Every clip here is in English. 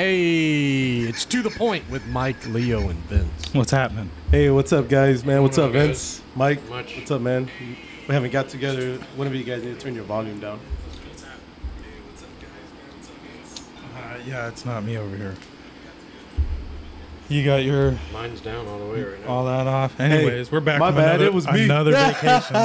Hey, it's to the point with Mike, Leo, and Vince. What's happening? Hey, what's up, guys? Man, what's up, going on, Vince? Mike, Much. what's up, man? We haven't got together. One of you guys need to turn your volume down. Uh, yeah, it's not me over here. You got your Mine's down all the way right now. all that off. Anyways, we're back my from bad, another, it was me. another vacation.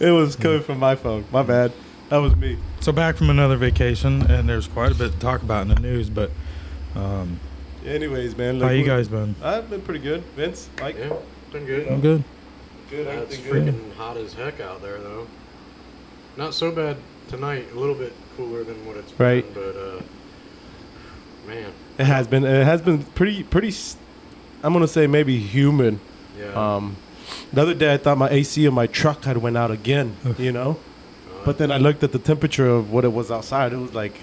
It was coming from my phone. My bad. That was me. so back from another vacation, and there's quite a bit to talk about in the news. But um, Anyways, man. how you guys been? I've been pretty good. Vince, Mike, yeah, been good. I'm good. good. Uh, it's good. freaking hot as heck out there, though. Not so bad tonight. A little bit cooler than what it's been, Right. but uh, man, It has been. It has been pretty. Pretty. I'm gonna say maybe humid. yeah. Um, the other day I thought my AC in my truck had went out again. You know. But then I looked at the temperature of what it was outside. It was like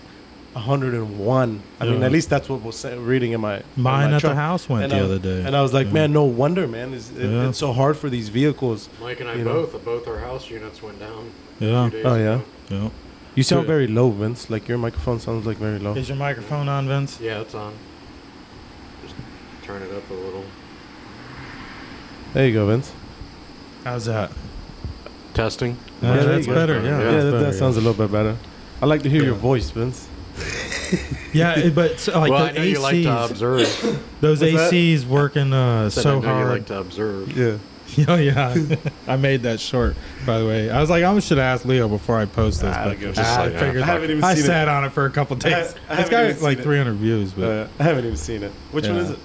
101. I mean, Yeah. at least that's what was sa- reading in my in Mine my at truck. the house went And the I- other day. And I was like, Yeah. man, no wonder, man. It's, it, Yeah. it's so hard for these vehicles. Mike and I you know. both, both our house units went down. Yeah. Few days Oh, yeah? ago. yeah. You sound very low, Vince. Like your microphone sounds like very low. Is your microphone on, Vince? Yeah, it's on. Just turn it up a little. There you go, Vince. How's that? Testing. Yeah, that's go. better. Yeah, Yeah, Yeah, that, better, that sounds a little bit better. I like to hear your voice, Vince. Yeah, it- but so, like well, the I know you like to observe. those What's that? ACs working uh, I so know you hard. like to observe. Yeah. Oh yeah, I made that short. By the way, I was like, I should ask Leo before I post this. Ah, I but don't give a I, shit. Like, figured I haven't even I seen sat it. on it for a couple days. I it's haven't got like seen it. 300 views, but Uh, I haven't even seen it. Which one is it?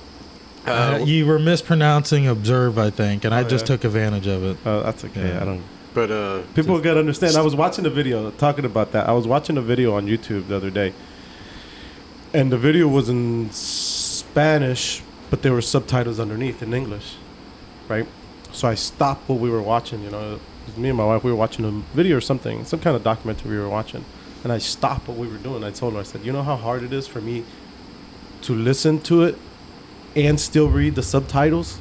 uh, you were mispronouncing observe, I think, and I Oh, just yeah. took advantage of it. Oh, that's okay. Yeah. I don't. But uh, People gotta understand. I was watching a video talking about that. I was watching a video on YouTube the other day, and the video was in Spanish, but there were subtitles underneath in English, right? So I stopped what we were watching. You know, me and my wife. We were watching a video or something, some kind of documentary we were watching, and I stopped what we were doing. I told her, I said, "You know how hard it is for me to listen to it and still read the subtitles."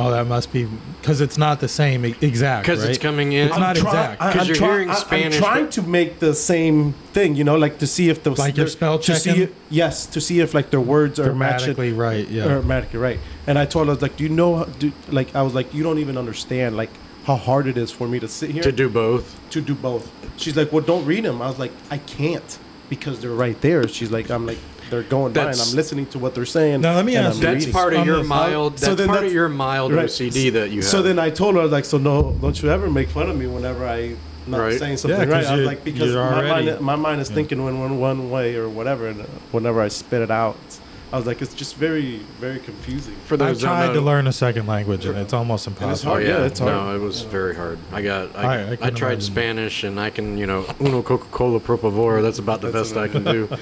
Oh, that must be because it's not the same e- exact. because right? it's coming in. It's not try- exact. 'Cause you're try- hearing I- Spanish, I'm trying to make the same thing, you know, like to see if the Like you're spell to see if- yes, to see if like their words are matching grammatically right. Yeah. or grammatically right. And I told her, I was like, do you know? Do, like I was like, you don't even understand like how hard it is for me to sit here to do both. to do both. She's like, well, don't read them. I was like, I can't because they're right there. She's like, I'm like, they're going by, and That's- I'm listening to what they're saying. Now, let me and ask I'm you- That's reading. part of On your this- mild. So That's then part of that's- your mild right. OCD that you have. So then I told her, I was like, so no, don't you ever make fun of me whenever I not Right. saying something Yeah, 'cause right. I was you- like, because you're my already- mind, my mind is Yeah. thinking in one, one way or whatever, and uh, whenever I spit it out, it's- I was like, it's just very, very confusing. for I've those that tried know, to learn a second language, and it's almost it's Oh impossible. hard. yeah, yeah, it's hard. no, it was very hard. I got, I- I, I I, can tried imagine. Spanish, and I can, you know, uno Coca Cola por favor. That's about the That's best I can do.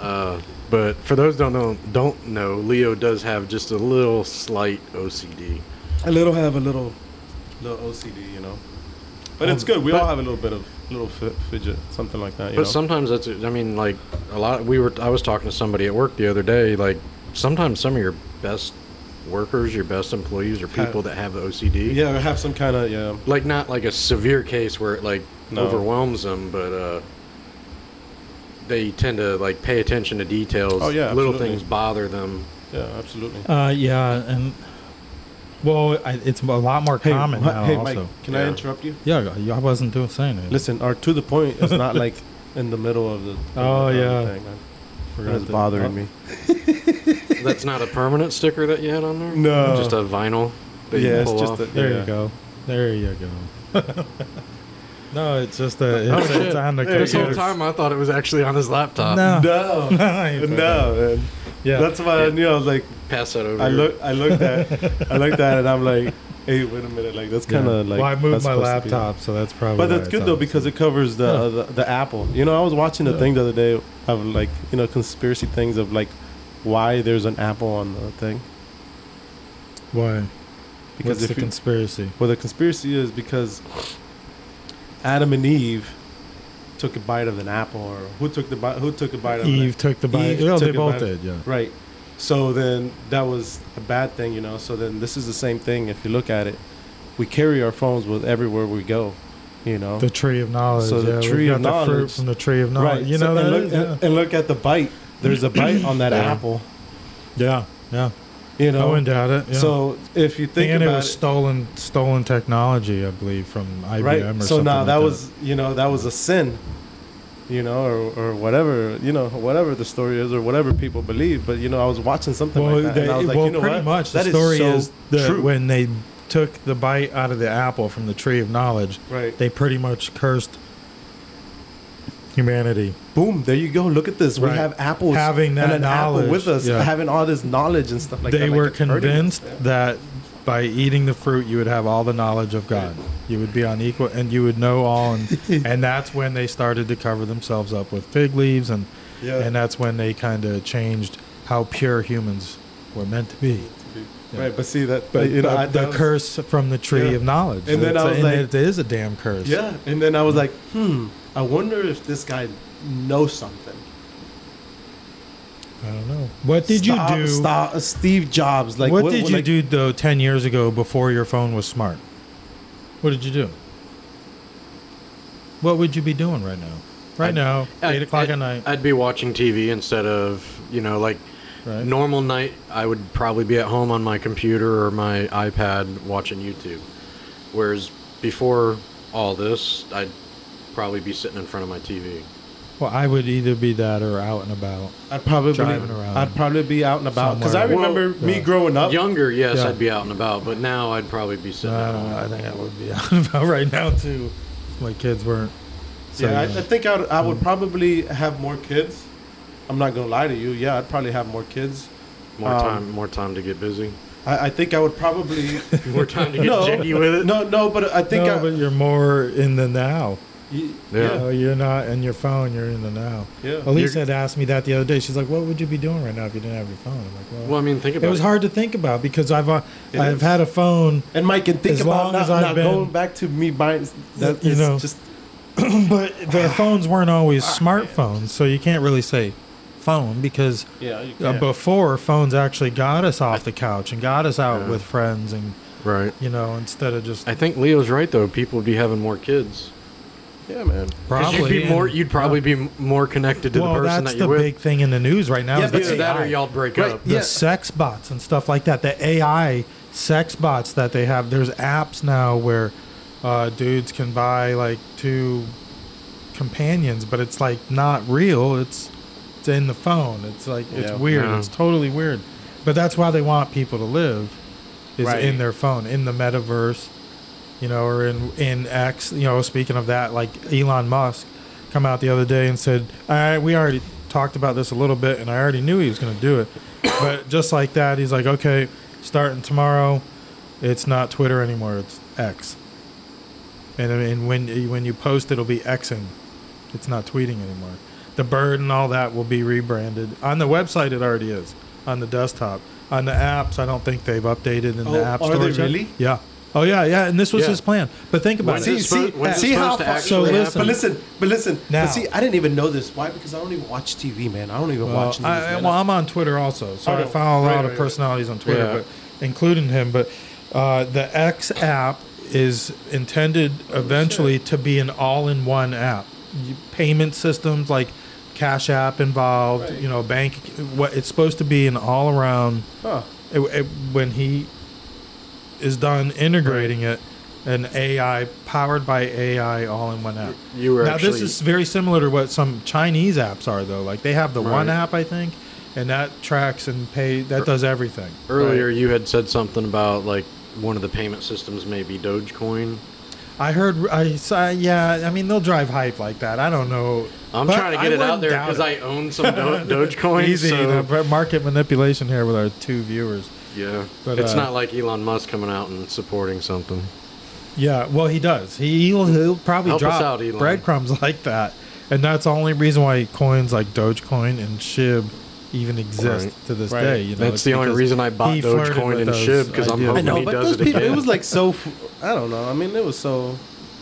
Uh, but for those don't know, don't know, Leo does have just a little slight OCD. A little have a little, little OCD, you know, but it's good. We But- all have a little bit of little fi- fidget, something like that. You But know? sometimes that's, I mean, like a lot. We were, I was talking to somebody at work the other day. Like sometimes some of your best workers, your best employees, are people that have the OCD. yeah, I have some kind of yeah. Like not like a severe case where it like No. overwhelms them, but uh, they tend to like pay attention to details. Oh, yeah, little absolutely. things bother them. Yeah, absolutely. Uh, yeah, and well, I, it's a lot more Hey, common wha- now. hey, also, Mike, can I Yeah. interrupt you? yeah, I wasn't doing saying it. Listen, our to the point is not like in the middle of the. Oh, of the yeah. thing. Forgot That's bothering oh. me. That's not a permanent sticker that you had on there. No. just a vinyl. That Yeah, it's pull just off? a- There Yeah. you go. There you go. no, it's just a. It's, Oh, it's on the There This whole time I thought it was actually on his laptop. No, No, I no, man. Yeah, That's why I knew. I was like, Pass that over. I look, I looked at, I looked at it, and I'm like, hey, wait a minute, like that's kind of like. well, I moved that's my supposed to be- laptop, so that's probably. But that's good though because it covers the, Yeah. uh, the the Apple. You know, I was watching a Yeah. thing the other day of like you know conspiracy things of like why there's an Apple on the thing. why? Because What's if the you- conspiracy? Well, the conspiracy is because Adam and Eve took a bite of an apple, or who took the bite? Who took a bite of an Eve took the bite. Well, they both did. Yeah. Right. So then that was a bad thing, you know. So then this is the same thing. If you look at it, we carry our phones with everywhere we go. You know. The tree of knowledge. So the yeah, tree of the fruit knowledge. from the tree of knowledge. right. You so- know and that look, yeah. and look at the bite. There's a bite on that Yeah. apple. yeah, yeah. You I know. wouldn't doubt it. Yeah. So if you think and it about was stolen stolen technology, I believe, from IBM right. or So something. now like that was you know that was a sin. You know, or, or whatever you know, whatever the story is, or whatever people believe. But you know, I was watching something well, like that, they- and I was like, well, you know pretty what? much the That story so is true. when they took the bite out of the apple from the tree of knowledge, right. they pretty much cursed humanity. Boom! There you go. Look at this. We have apples Having that and an apple knowledge, with us, yeah. having all this knowledge and stuff like that. they were hurting us. convinced Yeah. that by eating the fruit you would have all the knowledge of God. You would be on equal and you would know all and and that's when they started to cover themselves up with fig leaves and Yeah. and that's when they kind of changed how pure humans were meant to be. Yeah. Right, but see that, But you know, I, the was- curse from the tree Yeah. of knowledge. And then It's I a- was and like- it is a damn curse. Yeah, and then I was like, hmm, I wonder if this guy knows something. I don't know. What did Stop- you do? Stop, uh, Steve Jobs. Like, what, what, did what, you like- do though 10 years ago before your phone was smart? What did you do? What would you be doing right now? Right I'd- now, I'd- 8 o'clock I'd- at night. I'd be watching TV instead of, you know, like Right. normal night. I would probably be at home on my computer or my iPad watching YouTube. Whereas before all this, I'd probably be sitting in front of my TV. Well, I would either be that or out and about. I'd probably driving around I'd probably be out and about because I somewhere. remember Well, me yeah. growing up. Younger, yes, Yeah. I'd be out and about, but now I'd probably be sitting I at don't know. I think I would be out and about right now too. If my kids weren't. So, yeah, I, yeah. I think I would, I would Mm. probably have more kids. I'm not gonna lie to you. Yeah, I'd probably have more kids. More Um, time, more time to get busy. I, I think I would probably. More time to get no, jiggy with it. no, no, but I think no, I. but you're more in the now. Y- Yeah. You're not in your phone. You're in the now. yeah. Elisa had asked me that the other day. She's like, "What would you be doing right now if you didn't have your phone?" I'm like, "Well, Well, I mean, think about it It was hard to think about because I've uh, I've is. had a phone, And Mike, and think As about long not, as I've not been- going back to me buying. That You is know. just but the phones weren't always smartphones, so you can't really say phone because yeah. You uh, can't. before phones actually got us off the couch and got us out Yeah. with friends and right. you know instead of just I think Leo's right though. People would be having more kids. Yeah, man. 'Cause probably you'd be more. You'd probably be m- more connected to well, the person that's that the you're with. big thing in the news right now. Yeah, is but the Either that or AI. y'all break Right. up. the Yeah. sex bots and stuff like that. The AI sex bots that they have. There's apps now where uh, dudes can buy like two companions, but it's like not real. It's it's in the phone. It's like it's Yeah. weird. Yeah. It's totally weird. But that's why they want people to live is Right. in their phone, in the metaverse, you know, or in in X. You know, speaking of that, like Elon Musk come out the other day and said, "All right, we already talked about this a little bit, and I already knew he was going to do it." but just like that, he's like, "Okay, starting tomorrow, it's not Twitter anymore. It's X." And, and when when you post, it'll be Xing. It's not tweeting anymore. The bird and all that will be rebranded on the website. It already is on the desktop. On the apps, I don't think they've updated in Oh, the app store. are they really? Yeah. Oh yeah, yeah. And this was Yeah. his plan. But think about When's it. it supposed- when's it see how supposed to far- actually So happen? listen. But listen, but listen. Now. But see, I didn't even know this. Why? Because I don't even watch TV, man. I don't even Well, watch news. I, man. well, I'm on Twitter also, so Oh, I follow a right, lot of right, right. personalities on Twitter, Yeah. but including him. But uh, the X app is intended eventually to be an all-in-one app. You- Payment systems like Cash App involved, Right. you know, bank. What it's supposed to be an all-around. Huh. It, it, when he is done integrating it, an AI powered by AI all-in-one app. You were now actually. this is very similar to what some Chinese apps are, though. Like they have the one app, I think, and that tracks and pay. That er, does everything. earlier, you had said something about like one of the payment systems may be Dogecoin. I heard. I saw. Yeah, I mean they'll drive hype like that. I don't know. I'm But trying to I get it out there because. I own some Do- Dogecoin. Easy so, you know, market manipulation here with our two viewers. Yeah, But, it's uh, not like Elon Musk coming out and supporting something. Yeah, well he does. He, he'll he'll probably Help drop out, Elon. breadcrumbs like that, and that's the only reason why coins like Dogecoin and Shib even exist Right. to this Right. day. You know, That's the only reason I bought Dogecoin and SHIB because I'm ideas. I hoping know, he but does those it people, again. it was like so. I don't know. I mean, it was so.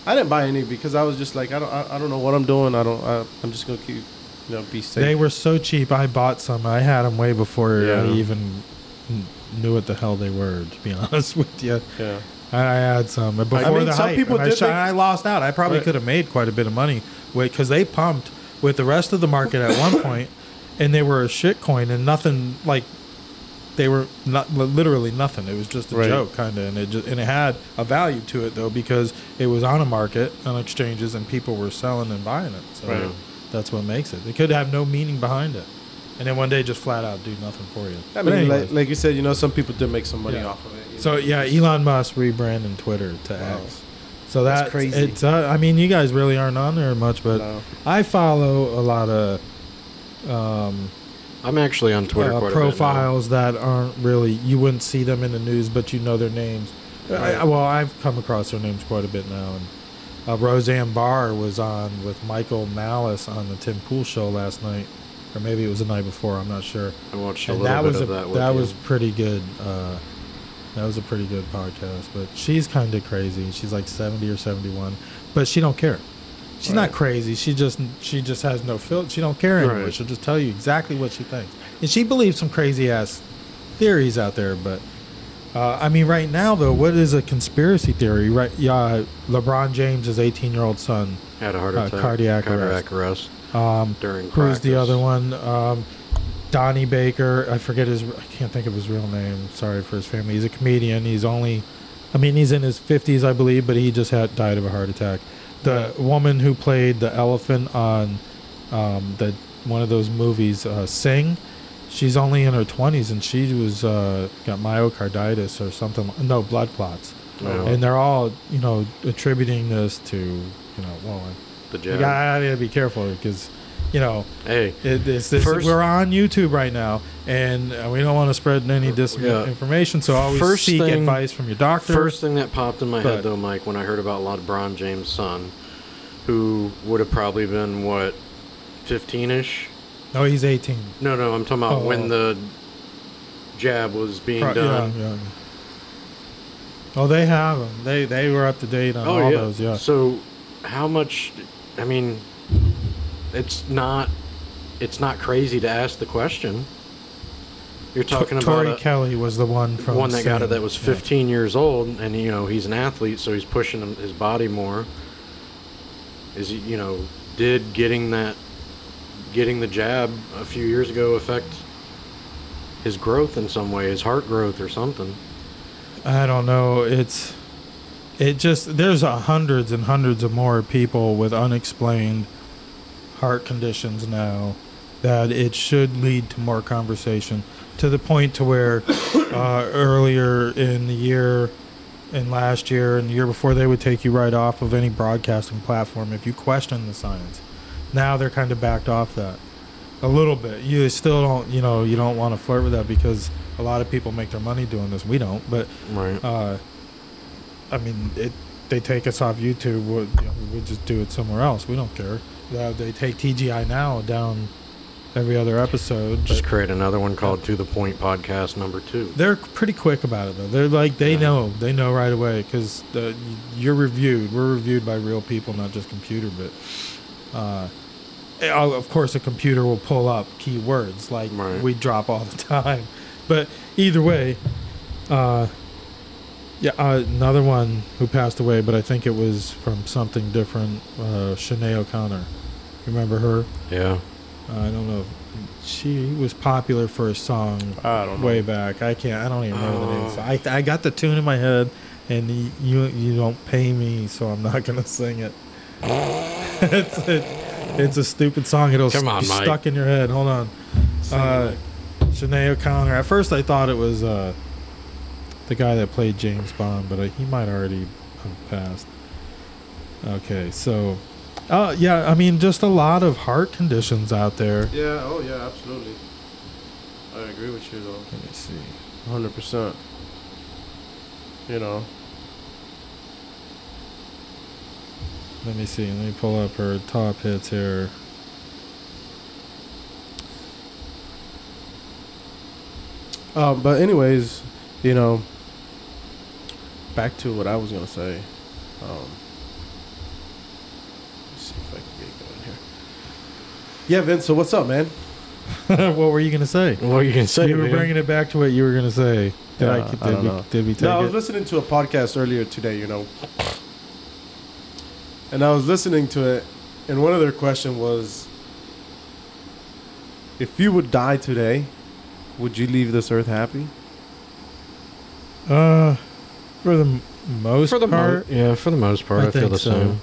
I didn't buy any because I was just like, I don't, I, I don't know what I'm doing. I don't. I, I'm just gonna keep, you know, be safe. They were so cheap. I bought some. I had them way before Yeah. I even kn- knew what the hell they were. To be honest with you, yeah. I, I had some but before mean, the some hype, people I, did shot- make- I lost out. I probably Right. could have made quite a bit of money because they pumped with the rest of the market at one point, and they were a shit coin and nothing like they were not literally nothing. It was just a Right. joke kind of, and it just and it had a value to it though because it was on a market on exchanges and people were selling and buying it. So Right. that's what makes it. It could have no meaning behind it, and then one day just flat out do nothing for you. I But mean, like, like you said, you know, some people did make some money Yeah. off of it. So know. yeah, Elon Musk rebranding Twitter to Wow. X. So That's that's crazy. It's uh, I mean, you guys really aren't on there much, but No. I follow a lot of um, I'm actually on Twitter uh, quite a bit now. profiles that aren't really you wouldn't see them in the news, but you know their names. I, well, I've come across their names quite a bit now. And uh, Roseanne Barr was on with Michael Malice on the Tim Pool show last night, or maybe it was the night before. I'm not sure. I watched a And little that bit was of a, that. that with was pretty good. Uh, that was a pretty good podcast. But she's kind of crazy. She's like 70 or 71, but she don't care. She's not crazy. She just she just has no filter. She don't care anymore. Right. She'll just tell you exactly what she thinks, and she believes some crazy ass theories out there. But uh, I mean, right now though, what is a conspiracy theory? Right? Yeah, LeBron James' 18 year old son. had a heart uh, attack, cardiac cardiac arrest Um, during Who's the practice. other one? Um, Donnie Baker. I forget his. I can't think of his real name. Sorry for his family. He's a comedian. He's only. I mean, he's in his fifties, I believe, but he just had died of a heart attack. The woman who played the elephant on um, the one of those movies, uh, Sing. She's only in her twenties, and she was uh, got myocarditis or something. No, blood clots, Oh, and they're all you know attributing this to you know well. The You jab. gotta be careful because, you know, Hey, it, it's, this, First- we're on YouTube right now, and we don't want to spread any Yeah. disinformation. So always First seek thing- advice from your doctor. First thing that popped in my But- head, though, Mike, when I heard about LeBron James' son, who would have probably been what, fifteen-ish? no, he's 18. No, no, I'm talking about Oh. when oh. the jab was being Pro- done. Yeah, yeah. Oh, they have them. They they were up to date on Oh all yeah. those. Yeah. So, how much? I mean, it's not. It's not crazy to ask the question. You're talking Tori about a, Kelly was the one from one that got it that was Yeah. 15 years old, and you know he's an athlete, so he's pushing his body more. Is he, you know, did getting that, getting the jab a few years ago affect his growth in some way, his heart growth or something? I don't know. It's it just there's a hundreds and hundreds of more people with unexplained heart conditions now that it should lead to more conversation to the point to where uh, earlier in the year and last year and the year before they would take you right off of any broadcasting platform if you question the science. Now they're kind of backed off that a little bit. You still don't you know you don't want to flirt with that because a lot of people make their money doing this. We don't but Right. uh, I mean, it. They take us off YouTube. We'll, you know, we'll just do it somewhere else. We don't care. Uh, they take TGI now down every other episode. Just create another one called To the Point Podcast Number Two. they're pretty quick about it though. They're like they Yeah. know. They know right away because you're reviewed. We're reviewed by real people, not just computer. But uh, of course, a computer will pull up keywords like Right. we drop all the time. But either way, uh, yeah, uh, another one who passed away, but I think it was from something different. Uh, Sinéad O'Connor, remember her? Yeah. Uh, I don't know. If she was popular for a song I don't know. way back. I can't. I don't even remember the name. Oh. So I I got the tune in my head, and y- you you don't pay me, so I'm not gonna sing it. it's, a, it's a stupid song. It'll Come s- on, be Mike. stuck in your head. Hold on. Sing it, Uh, Sinéad O'Connor. At first, I thought it was uh, the guy that played James Bond, but uh, he might already have passed. Okay, so, uh, yeah, I mean, just a lot of heart conditions out there. Yeah. Oh yeah. Absolutely. I agree with you though. Let me see. Hundred percent. You know. Let me see. Let me pull up her top hits here. Um, but anyways, you know, back to what I was gonna say. Um, let's see if I can get going here. Yeah, Vince. So what's up, man? what were you gonna say? What are you gonna say? you were man? bringing it back to what you were gonna say. Did I, did, I don't we, know. did we take No, I it? was listening to a podcast earlier today, you know, and I was listening to it, and one of their question was, if you would die today, would you leave this earth happy? uh, for the most for the part, mo- yeah, for the most part, I I, feel the so. same.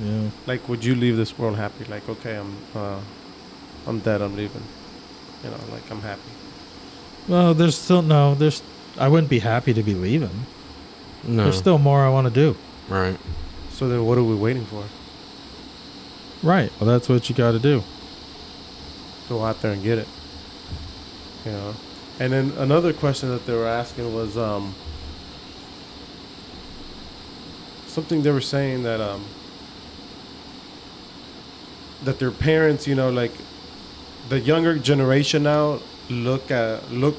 yeah. Like, would you leave this world happy? Like, okay, I'm, uh, I'm dead. I'm leaving. You know, like I'm happy. Well, there's still no. There's. I wouldn't be happy to be leaving. No, There's still more I want to do. right. So then, what are we waiting for? Right. Well, that's what you got to do. Go out there and get it. You know. And then another question that they were asking was um, something they were saying that um, that their parents, you know, like the younger generation now look at look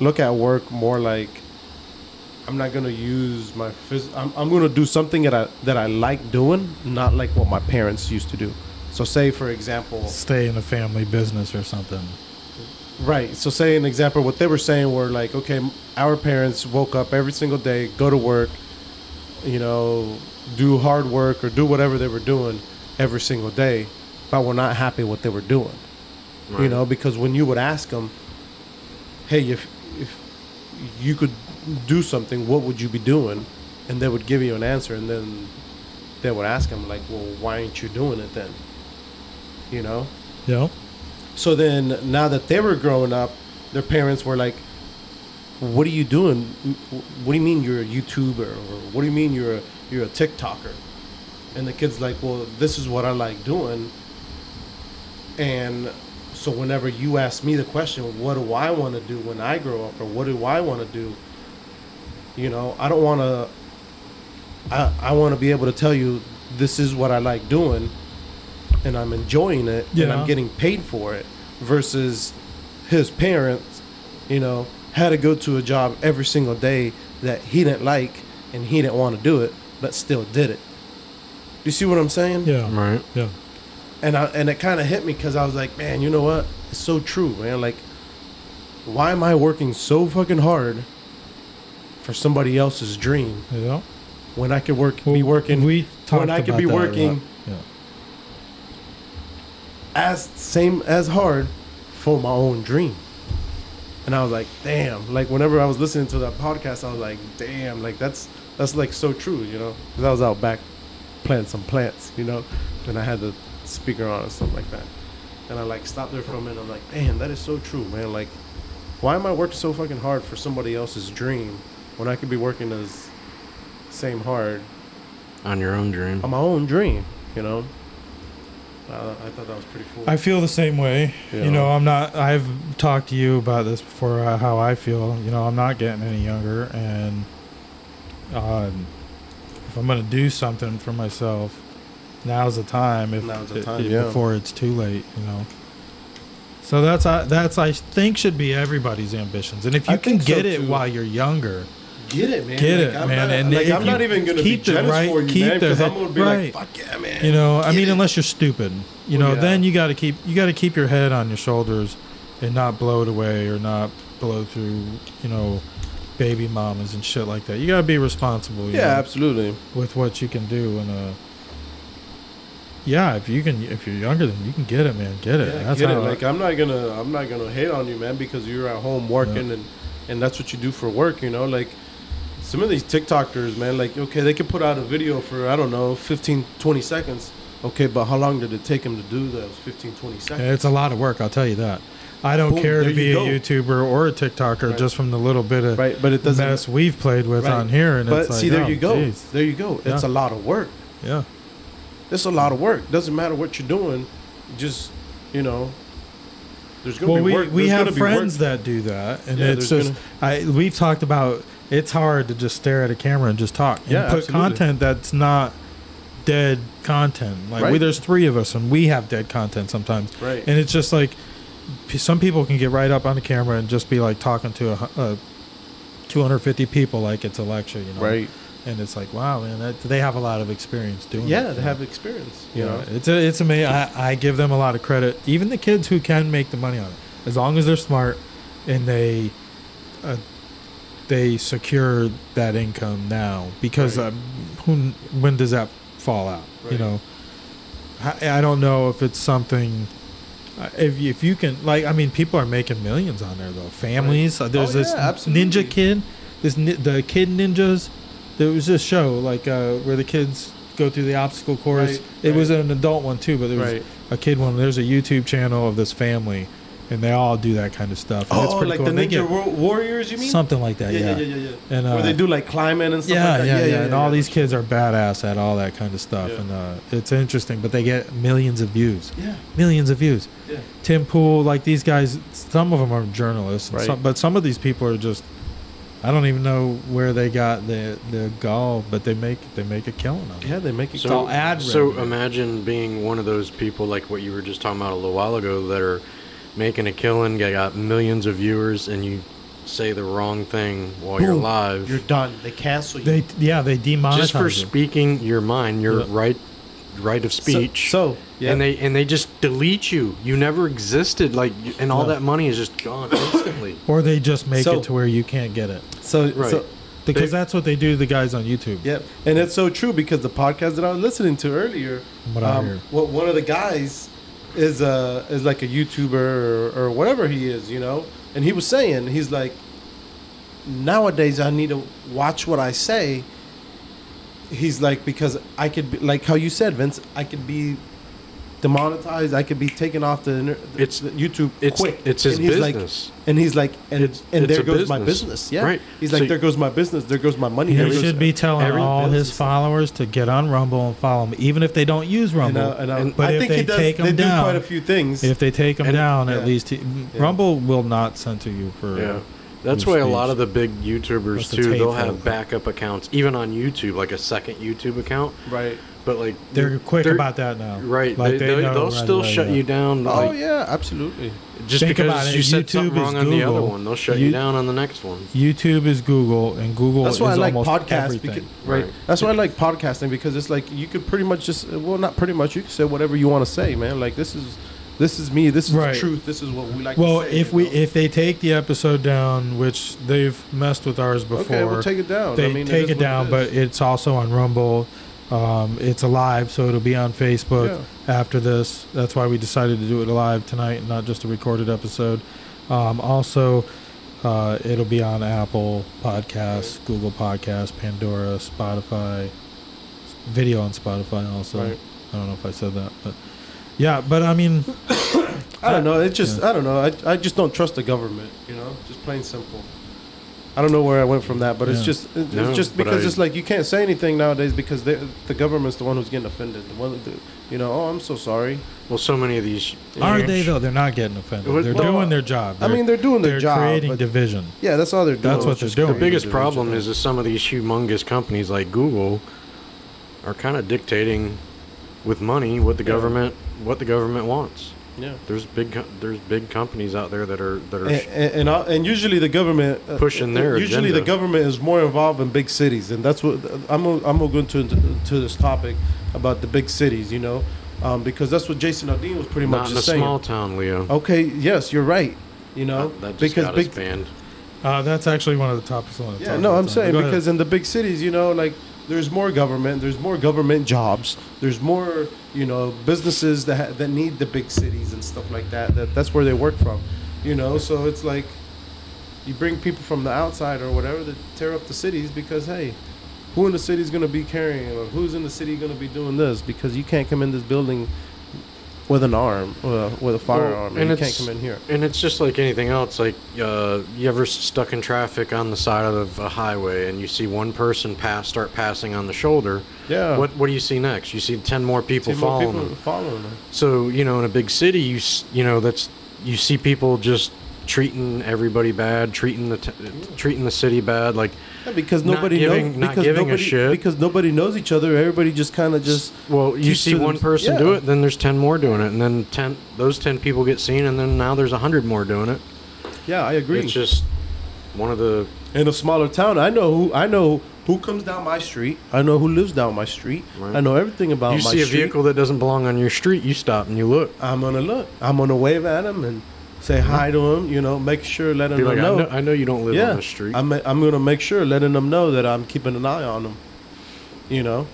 look at work more like I'm not gonna use my phys- I'm, I'm gonna do something that I that I like doing, not like what my parents used to do. So say for example, Stay in a family business or something. Right. So, say an example, what they were saying were like, okay, our parents woke up every single day, go to work, you know, do hard work or do whatever they were doing every single day, but were not happy what they were doing. You know, because when you would ask them, hey, if if you could do something, what would you be doing? And they would give you an answer, and then they would ask them like, well, why aren't you doing it then? You know. Yeah. So then, now that they were growing up, their parents were like, "What are you doing? What do you mean you're a YouTuber? Or what do you mean you're a you're a TikToker?" And the kid's like, "Well, this is what I like doing." And so, whenever you ask me the question, "What do I want to do when I grow up?" or "What do I want to do?" You know, I don't want to. I I want to be able to tell you this is what I like doing and I'm enjoying it and I'm getting paid for it versus his parents, you know, had to go to a job every single day that he didn't like and he didn't want to do it, but still did it. You see what I'm saying? Yeah. Right. Yeah. And I, and it kind of hit me because I was like, man, you know what? It's so true, man. Like, why am I working so fucking hard for somebody else's dream Yeah. when I could work be working We talked when I could about be that a lot. working Yeah. as same as hard for my own dream. And I was like, damn. Like whenever I was listening to that podcast, I was like, damn. Like that's that's like so true, you know. Because I was out back planting some plants, you know, and I had the speaker on and stuff like that. And I like stopped there for a minute. I'm like, damn, that is so true, man. Like, why am I working so fucking hard for somebody else's dream when I could be working as same hard On your own dream. on my own dream, you know? Uh, I thought that was pretty cool. I feel the same way. Yeah. You know, I'm not. I've talked to you about this before. Uh, how I feel. You know, I'm not getting any younger, and um, if I'm gonna do something for myself, now's the time. If Now's the time, yeah. before it's too late. You know. So that's uh, that's I think should be everybody's ambitions, and if you I can think so, get it while you're younger, Get it, man. Get Like, it, I'm man, Not, and like, I'm not even gonna keep be the right- for you, keep man, because I'm gonna be right. like, fuck yeah, man. You know, I mean, it. unless you're stupid, you Well, know, yeah. then you got to keep you got to keep your head on your shoulders and not blow it away or not blow through, you know, baby mamas and shit like that. You got to be responsible. you yeah, know, absolutely. with what you can do and uh. Yeah, if you can, if you're younger, then you can get it, man. Get it. Yeah, That's get it. how. I- Like I'm not gonna, I'm not gonna hate on you, man, because you're at home working and and that's what you do for work. You know, like some of these TikTokers, man, like okay, they can put out a video for I don't know, 15, 20 seconds. Okay, but how long did it take them to do those 15, 20 seconds? it's a lot of work. I'll tell you that. I don't Boom, care to be you a. YouTuber or a TikToker Right. just from the little bit of right, but it doesn't. mess we've played with Right. on here. And but it's like, see, there oh, you go. geez. There you go. It's Yeah. a lot of work. Yeah. It's a lot of work. Doesn't matter what you're doing. Just you know, there's gonna well, be we, work. we there's have friends that do that, and Yeah, it's just I we've talked about it's hard to just stare at a camera and just talk and Yeah, put absolutely. content that's not dead content. Like we, there's three of us, and we have dead content sometimes, Right. and it's just like some people can get right up on the camera and just be like talking to a, a 250 people like it's a lecture, you know, Right. And it's like, wow, man, that, they have a lot of experience doing. It. Yeah, it, they know? have experience. You You know. know, it's a, it's amazing. I, I give them a lot of credit. Even the kids who can make the money on it, as long as they're smart and they uh, they secure that income now because Right. um, who when does that fall out? You know, I, I don't know if it's something. uh, If you, if you can like, I mean, people are making millions on there though. Families. uh, There's Oh, this yeah, ninja kid. This the kid ninjas. There was this show like uh, where the kids go through the obstacle course. Right, it was an adult one too, but there was Right. a kid one. There's a YouTube channel of this family, and they all do that kind of stuff. And it's Oh, pretty like cool. the And they Ninja get Warriors, you mean? something like that. yeah, Yeah, yeah, yeah, yeah, yeah. And, uh, Where they do like climbing and stuff yeah, like that. yeah, yeah, And all these kids are badass at all that kind of stuff, Yeah. and uh, it's interesting. But they get millions of views, Yeah, millions of views. yeah. Tim Pool, like these guys, some of them are journalists, Right. some, but some of these people are just. I don't even know where they got the the gall, but they make they make a killing on it. Yeah, they make it. So, all ad so revenue. imagine being one of those people like what you were just talking about a little while ago that are making a killing, they got millions of viewers, and you say the wrong thing while you're Boom. live. You're done. They cancel you. They yeah they demonetize just for it. speaking your mind, your Yeah. right right of speech. So, yeah. and they and they just delete you. You never existed. Like, and all Yeah. that money is just gone instantly. or they just make So- it to where you can't get it so, Right. so because They- that's what they do the guys on YouTube. Yep, and it's so true because the podcast that I was listening to earlier, What um, hear. what one of the guys is uh is like a YouTuber or, or whatever he is, you know, and he was saying he's like, nowadays I need to watch what I say. He's like because I could be like how you said, Vince, I could be demonetized, I could be taken off the, inter- the It's- the YouTube it's- quick. it's his and he's business. Like, and he's like, and It's- and it's there a goes my business. business. Yeah, Right. He's like, So- there goes my business, there goes my money. He there should be telling every all his followers to get on Rumble and follow him, even if they don't use And, Rumble. uh, and, uh, And- But I if think they he does, take 'em they down- do quite a few things. if they take him And- down, yeah. at least he, Rumble will not censor you for. Yeah. That's your why a lot of the big YouTubers That's too, they'll have backup accounts, even on YouTube, like a second YouTube account. right. But like They're quick they're- about that now. Right. Like they, they, know will right still away, shut yeah. you down. Oh like, yeah, absolutely. Just Think about because it, you said YouTube something wrong on the other one, they'll shut You- you, down on the next one. YouTube is Google, and Google That's is why I like almost podcasts. Because, right. Right. That's why I like podcasting because it's like you could pretty much just well, not pretty much. You can say whatever you want to say, man. Like this is this is me. This is Right. the truth. This is what we like. well, to say, if we know? if they take the episode down, which they've messed with ours before, okay, we'll take it down. they I mean, take is it down, is. but it's also on Rumble. Um, it's alive, so it'll be on Facebook after this. That's why we decided to do it live tonight, and not just a recorded episode. Um, also, uh, it'll be on Apple Podcasts, Google Podcasts, Pandora, Spotify, video on Spotify. Also, Right. I don't know if I said that, but yeah. But I mean, I don't know. It just Yeah. I don't know. I, I just don't trust the government. You know, just plain simple. I don't know where I went from that, but it's just it's No, just because I- it's like you can't say anything nowadays because they, the government's the one who's getting offended. The one, the, you know, oh, I'm so sorry. Well, so many of these. are huge- they though? They're not getting offended. Well, They're well, doing their job. I mean, they're doing their they're job. creating but- division. yeah, that's all they're doing. That's what they're doing. The biggest division. problem is that some of these humongous companies like Google are kind of dictating with money what the Yeah. government what the government wants. Yeah. There's big there's big companies out there that are that are And, and, and, uh, and usually the government uh, Pushing their Usually the government is more involved in big cities, and that's what I'm. gonna- I'm gonna go into to this topic about the big cities. You know, um, because that's what Jason Aldean was pretty not much in a saying. small town, Leo. Okay, yes, you're right. You know, that, that just because got big. us banned. Uh, that's actually one of the topics I want to Yeah, talk no, about I'm saying Go ahead. because in the big cities, you know, like there's more government, there's more government jobs, there's more, you know, businesses that ha- that need the big cities and stuff like that. That that's where they work from, you know. So it's like you bring people from the outside or whatever that tear up the cities because hey, who in the city is to be carrying or who's in the city to be doing this because you can't come in this building with an arm, uh, with a firearm, and and you can't come in here. And it's just like anything else. Like uh, you ever stuck in traffic on the side of a highway, and you see one person pass, start passing on the shoulder. Yeah. What What do you see next? You see ten more people more following people them. following them. So you know, in a big city, you you know that's you see people just treating everybody bad, treating the t- treating the city bad. Like Yeah, because nobody giving- knows. Because nobody, shit. Because nobody knows each other. Everybody just kind of just. well, you see one them- person do it, then there's ten more doing it, and then ten those ten people get seen, and then now there's a hundred more doing it. Yeah, I agree. It's just one of the In a smaller town, I know who I know who comes down my street. I know who lives down my street. Right. I know everything about you my see a street. vehicle that doesn't belong on your street, you stop and you look. I'm gonna look. I'm gonna wave at him and say hi to them. You know, make sure letting Be them like, I know. know, I know you don't live yeah, on the street. I'm I'm gonna make sure letting them know that I'm keeping an eye on them. You know.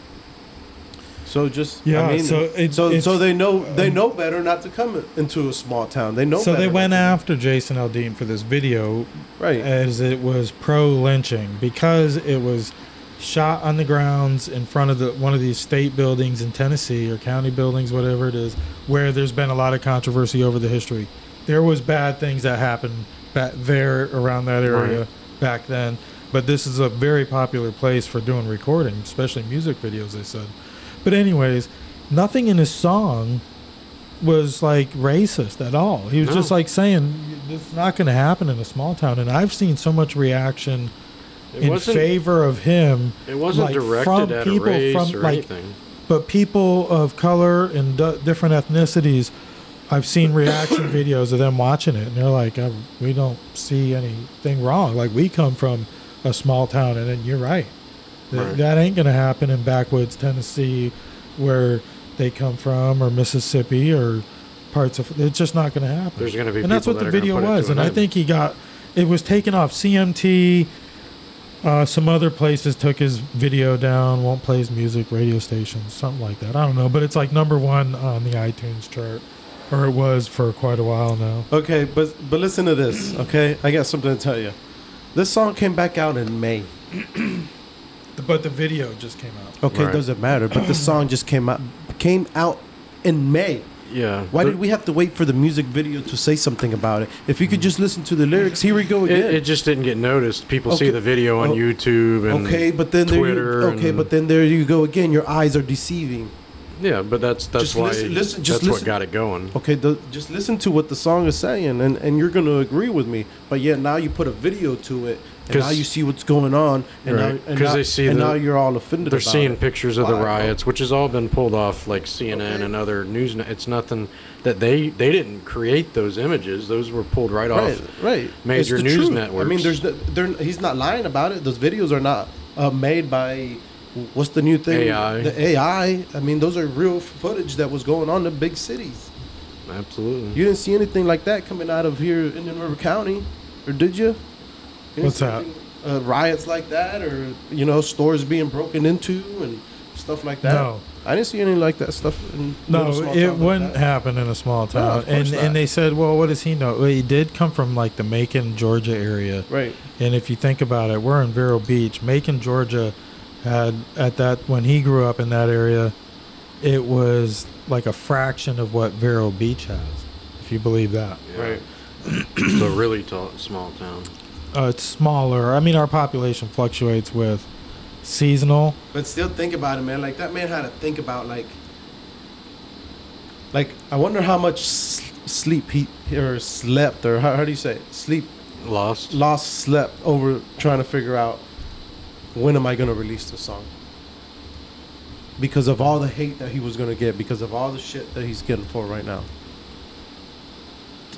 So just Yeah, I mean, so it- so so they know they know better not to come into a small town. They know. so better they went after Jason Aldean for this video right. as it was pro lynching because it was shot on the grounds in front of the one of these state buildings in Tennessee or county buildings, whatever it is, where there's been a lot of controversy over the history. There was bad things that happened back there around that area Right. back then, but this is a very popular place for doing recording, especially music videos. They said, but anyways, nothing in his song was like racist at all. He was No. just like saying this is not going to happen in a small town. And I've seen so much reaction it in favor of him, it wasn't like, directed from at people a race from, or like, anything. but people of color and d- different ethnicities. I've seen reaction videos of them watching it, and they're like, "Uh, "We don't see anything wrong. Like we come from a small town, and then you're right. That, Right. that ain't gonna happen in backwoods Tennessee, where they come from, or Mississippi, or parts of. It's just not gonna happen. There's going to be and that's what the that gonna video was. And an I end. think he got it was taken off CMT. Uh, some other places took his video down, won't play his music, radio stations, something like that. I don't know, but it's like number one on the iTunes chart, or it was for quite a while now. Okay, but but listen to this. Okay, I got something to tell you. This song came back out in May. But the video just came out. Okay, Right. doesn't matter. But the song just came out came out in May. yeah. Why did we have to wait for the music video to say something about it? If you could just listen to the lyrics, here we go It, again. it just didn't get noticed. People see Okay. the video on Oh, YouTube and okay, but then there Twitter. you, okay, and- but then there you go again. Your eyes are deceiving. Yeah, but that's that's Just why listen- listen- just that's listen. what got it going. Okay, the, just listen to what the song is saying, and, and you're gonna agree with me. But yet now you put a video to it, and now you see what's going on, and Right. now and now, they see and the- now you're all offended. They're seeing it. pictures of the riots, which has all been pulled off like CNN Okay. and other news. It's nothing that they they didn't create those images; those were pulled right, right, off. right. major news truth. I mean, there's the, they're, he's not lying about it. Those videos are not uh, made by what's the new thing? AI. The AI. I mean, those are real footage that was going on in big cities. Absolutely. You didn't see anything like that coming out of here in Indian River County, or did you? You What's see that? Uh, riots like that, or you know, stores being broken into and stuff like that. No. I didn't see any like that stuff. In No, small it towns wouldn't that. happen in a small town. of course and not. and they said, well, what does he know? Well, he did come from like the Macon, Georgia area. Right. And if you think about it, we're in Vero Beach. Macon, Georgia had at that when he grew up in that area, it was like a fraction of what Vero Beach has, if you believe that. Yeah. Right. so really tall, small town. Uh, it's smaller. I mean, our population fluctuates with seasonal. But still, think about it, man. Like that man had to think about like, like I wonder how much sleep he or slept or how, how do you say it? sleep Lost. lost slept over trying to figure out when am I gonna release the song because of all the hate that he was gonna get because of all the shit that he's getting for right now.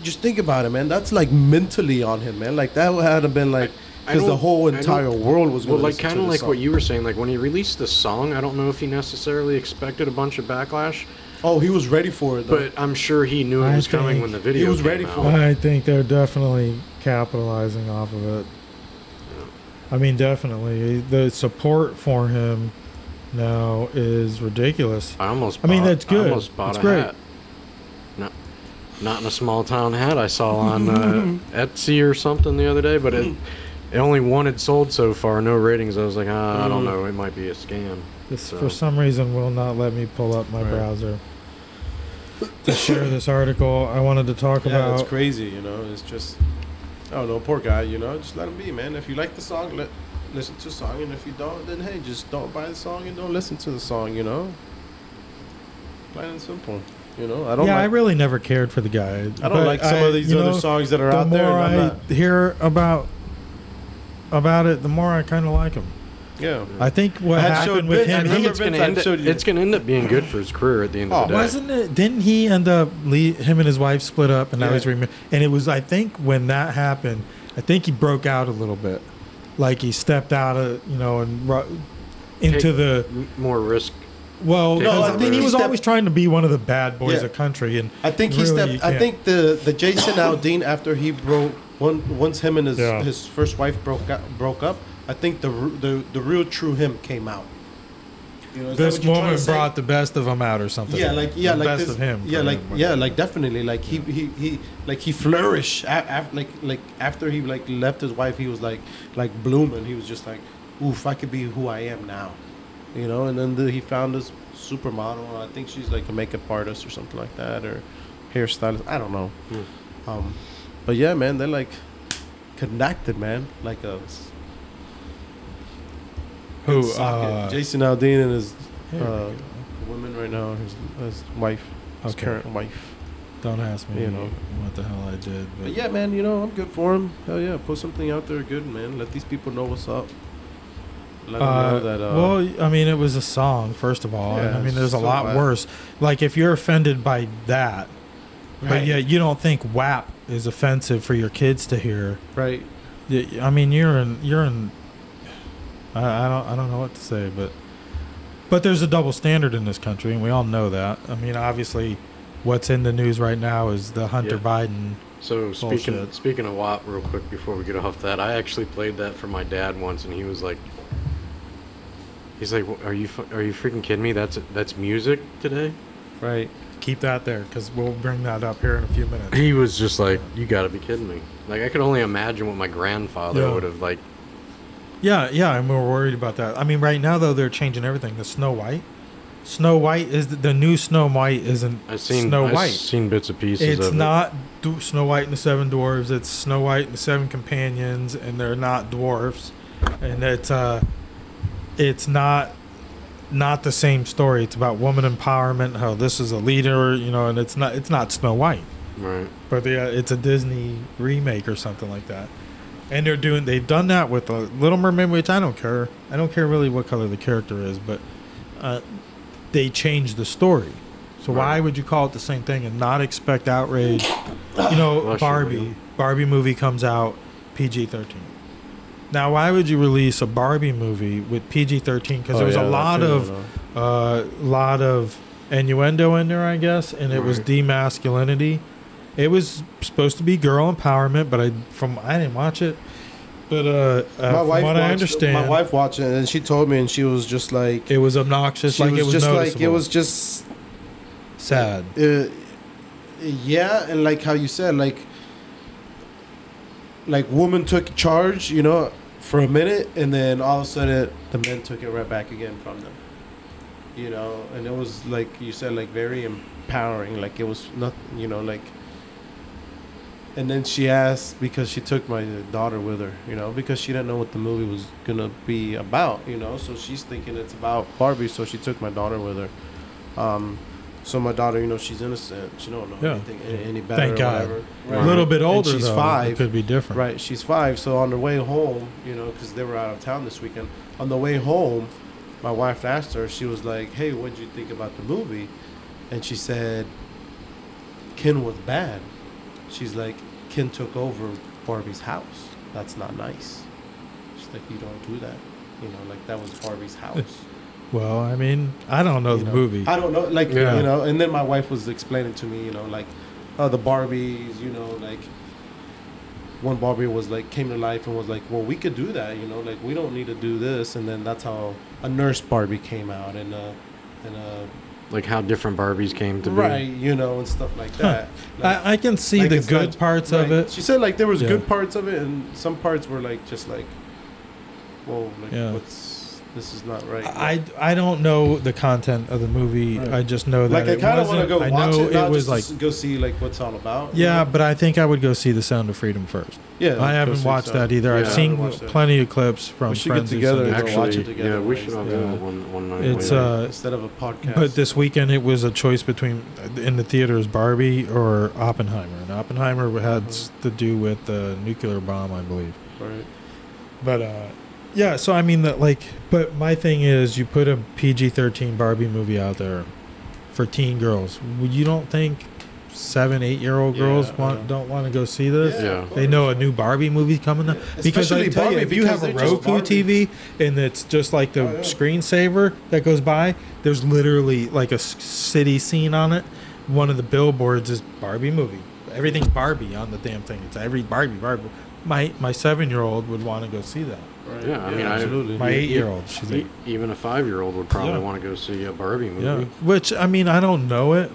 Just think about it, man. That's like mentally on him, man. Like that had to been like because the whole entire world was Well, like kind of like what you were saying. Like when he released the song, I don't know if he necessarily expected a bunch of backlash, Oh, he was ready for it. Though. but I'm sure he knew it was coming when the video he was came ready out. for it. I think they're definitely capitalizing off of it. I mean, definitely the support for him now is ridiculous. I almost. I mean, that's good. I almost bought That's a great. hat. Not, not in a small town hat I saw on uh, Etsy or something the other day, but it, it only one had sold so far, no ratings. I was like, ah, I don't Mm. know, it might be a scam. This So- for some reason will not let me pull up my Right. browser to share this article. I wanted to talk yeah, about. it's crazy. You know, it's just I don't know, poor guy. You know, just let him be, man. If you like the song, let listen to the song, and if you don't, then hey, just don't buy the song and don't listen to the song. You know, plain and simple. You know, I don't. yeah, I really never cared for the guy. I don't like some of these other know, songs that are The out more there. I not, hear about about it, the more I kind of like him. Yeah. I think what I had happened with Vince- him, I think remember he, it's going to Vince, I end. Up, showed you- it's going to end up being good for his career at the end Oh, of the oh, day. wasn't it? Didn't he end up? Le- him and his wife split up, and now Yeah. he's remi- And it was, I think, when that happened, I think he broke out a little bit, like he stepped out of, you know, and ru- into Take- the M- more risk Well, No, 'cause, I I, think mean, he he was stepped- always trying to be one of the bad boys Yeah. of country, and I think he really, stepped. I can't- think the the Jason Aldean after he broke one once him and his Yeah. his first wife broke out, broke up. I think the the the real true him came out. You know, this woman brought the best of him out, or something. Yeah, like yeah, the like best this, of him. Yeah, like him. yeah, like definitely, like he he he like he flourished. A- af- like like after he like left his wife, he was like like blooming. He was just like, oof, I could be who I am now, you know. And then the, he found this supermodel. I think she's like a makeup artist or something like that, or hairstylist. I don't know. Hmm. Um, but yeah, man, they're like connected, man. Like a Who? Uh, Jason Aldean and his here uh, woman right now, his his wife, his Okay. current wife. Don't ask me. you know. what the hell I did. But, But yeah, man, you know, I'm good for him. Hell yeah, put something out there good, man. Let these people know what's up. Let Uh, know that. Uh, well, I mean, it was a song, first of all. and Yeah, I mean, there's a lot what? worse. Like, if you're offended by that, but Right. yeah, you don't think WAP is offensive for your kids to hear. right. I mean, you're in, you're in. I, I don't, I don't know what to say, but, but there's a double standard in this country, and we all know that. I mean, obviously, what's in the news right now is the Hunter Yeah. Biden. So speaking Bullshit. speaking of WAP, real quick before we get off that, I actually played that for my dad once, and he was like, he's like, "Are you are you freaking kidding me? That's that's music today." Right. Keep that there, because we'll bring that up here in a few minutes. He was just like, "You got to be kidding me!" Like I could only imagine what my grandfather Yeah. would have like. Yeah, yeah, and we're worried about that. I mean, right now though, they're changing everything. The Snow White, Snow White is the, the new Snow White isn't I've seen Snow I've White. seen bits and pieces It's of it. not du- Snow White and the Seven Dwarves. It's Snow White and the Seven Companions, and they're not dwarfs. And it's uh, it's not not the same story. It's about woman empowerment. How this is a leader, you know, and it's not it's not Snow White, right. but yeah, it's a Disney remake or something like that. And they're doing they've done that with a Little Mermaid, which I don't care. I don't care really what color the character is, but uh, they changed the story. So why would you call it the same thing and not expect outrage? You know, Bless Barbie. William. Barbie movie comes out PG thirteen. Now, why would you release a Barbie movie with PG thirteen? Because Oh, there was yeah, a lot of a uh, lot of innuendo in there, I guess, and it was Right. demasculinity. It was supposed to be girl empowerment, but I from I didn't watch it. But uh, uh my from wife what watched, I understand, My wife watched it, and she told me, and she was just like, it was obnoxious. she like was it was just noticeable. like it was just sad. uh, yeah, and like how you said, like like woman took charge, you know, for a minute, and then all of a sudden the men took it right back again from them. You know, and it was like you said, like very empowering. Like it was not, you know, like. And then she asked because she took my daughter with her, you know, because she didn't know what the movie was gonna be about, you know. So she's thinking it's about Barbie, so she took my daughter with her. Um, so my daughter, you know, she's innocent. She don't know Yeah. anything any, any better. Thank God. Whatever. A little bit And older she's though. five. It could be different. Right, she's five. So on the way home, you know, because they were out of town this weekend. On the way home, my wife asked her. She was like, "Hey, what did you think about the movie?" And she said, "Ken was bad." She's like, "Ken took over Barbie's house. That's not nice." She's like, "You don't do that." You know, like that was Barbie's house. Well, I mean, I don't know you the know. movie. I don't know, like Yeah. you know. And then my wife was explaining to me, you know, like, oh, the Barbies, you know, like one Barbie was like came to life and was like, well, we could do that, you know, like we don't need to do this. And then that's how a nurse Barbie came out and uh and uh Like how different Barbies came to right, be. you know, and stuff like that. Like- I, I can see like the good not- parts of it. She said like there was Yeah. good parts of it and some parts were like just like, whoa, like Yeah. what's this is not right. I, I don't know the content of the movie. Right. I just know that like I kind of want to wasn't- go I watch know it. Not it was just like go see like what's all about. yeah, know? but I think I would go see The Sound of Freedom first. yeah. I haven't watched some. that either. Yeah, I've seen haven't watched that. plenty of clips from We should get friends who together and it. go watch Actually, it together yeah, we should all night. do Yeah. it one one night. It's uh, instead of a podcast. but this weekend it was a choice between in the theaters Barbie or Oppenheimer, and Oppenheimer had s- to do with the nuclear bomb, I believe. right. But uh, yeah, so I mean that like, but my thing is, you put a PG thirteen Barbie movie out there for teen girls. You don't think seven, eight year old girls Yeah, want don't want to go see this. Yeah. They know a new Barbie movie coming up because I tell you, if you have a because they just Roku TV and it's just like the Oh, yeah. screensaver that goes by, there's literally like a city scene on it. One of the billboards is Barbie movie. Everything's Barbie on the damn thing. It's every Barbie, Barbie. My my seven year old would want to go see that. Right. Yeah, I mean, I- absolutely. My eight year old, she's E- eight. even a five year old would probably Yeah. want to go see a Barbie movie. Yeah, which I mean, I don't know it.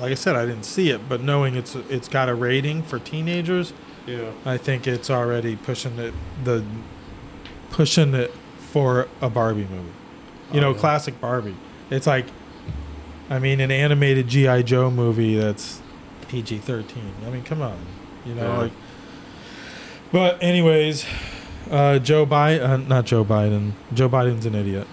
Like I said, I didn't see it, but knowing it's it's got a rating for teenagers, yeah. I think it's already pushing it the pushing it for a Barbie movie. You Oh, know, yeah. classic Barbie. It's like, I mean, an animated GI Joe movie that's PG thirteen. I mean, come on, you know, Yeah. like. But anyways, uh, Joe Biden, uh, not Joe Biden. Joe Biden's an idiot.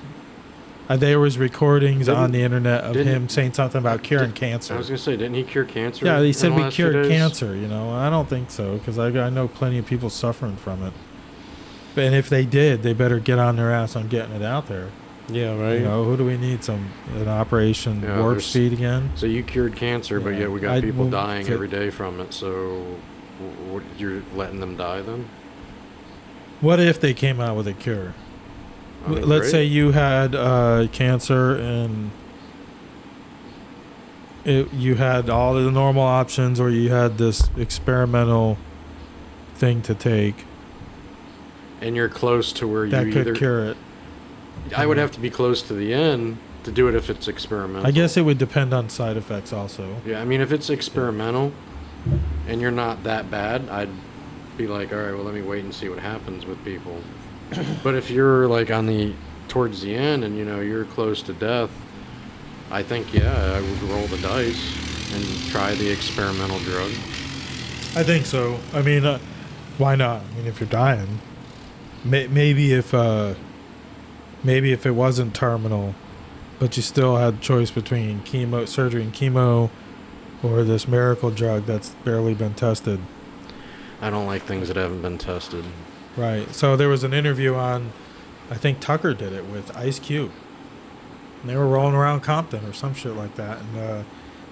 Uh, there was recordings Didn't- on the internet of didn't- him saying something about curing cancer. I was gonna say, didn't he cure cancer? Yeah, in he said the we last few cured days? cancer. You know, I don't think so because I, I know plenty of people suffering from it. And if they did, they better get on their ass on getting it out there. Yeah, right. You know, who do we need? Some an operation Yeah, warp there's- speed again? So you cured cancer, but Yeah. yet we got I- people well, dying so- every day from it. So, what, you're letting them die then? What if they came out with a cure? I mean, Let's great. say you had uh, cancer and it, you had all of the normal options, or you had this experimental thing to take and you're close to where that you could either. cure it. I would have to be close to the end to do it if it's experimental. I guess it would depend on side effects also. Yeah, I mean, if it's experimental and you're not that bad, I'd be like, all right, well, let me wait and see what happens with people. but if you're like on the towards the end and you know you're close to death, I think yeah, I would roll the dice and try the experimental drug. I think so. I mean, uh, why not? I mean, if you're dying, may- maybe if uh, maybe if it wasn't terminal, but you still had choice between chemo, surgery, and chemo, or this miracle drug that's barely been tested. I don't like things that haven't been tested. Right. So there was an interview on, I think Tucker did it with Ice Cube. And they were rolling around Compton or some shit like that, and uh,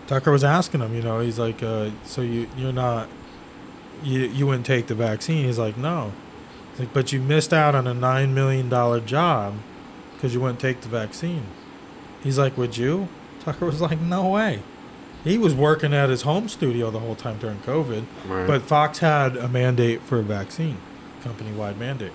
Tucker was asking him, you know, he's like, uh, "So you you're not, you you wouldn't take the vaccine?" He's like, "No." He's like, "But you missed out on a nine million dollar job because you wouldn't take the vaccine." He's like, "Would you?" Tucker was like, "No way." He was working at his home studio the whole time during COVID. Right. But Fox had a mandate for a vaccine, company wide mandate.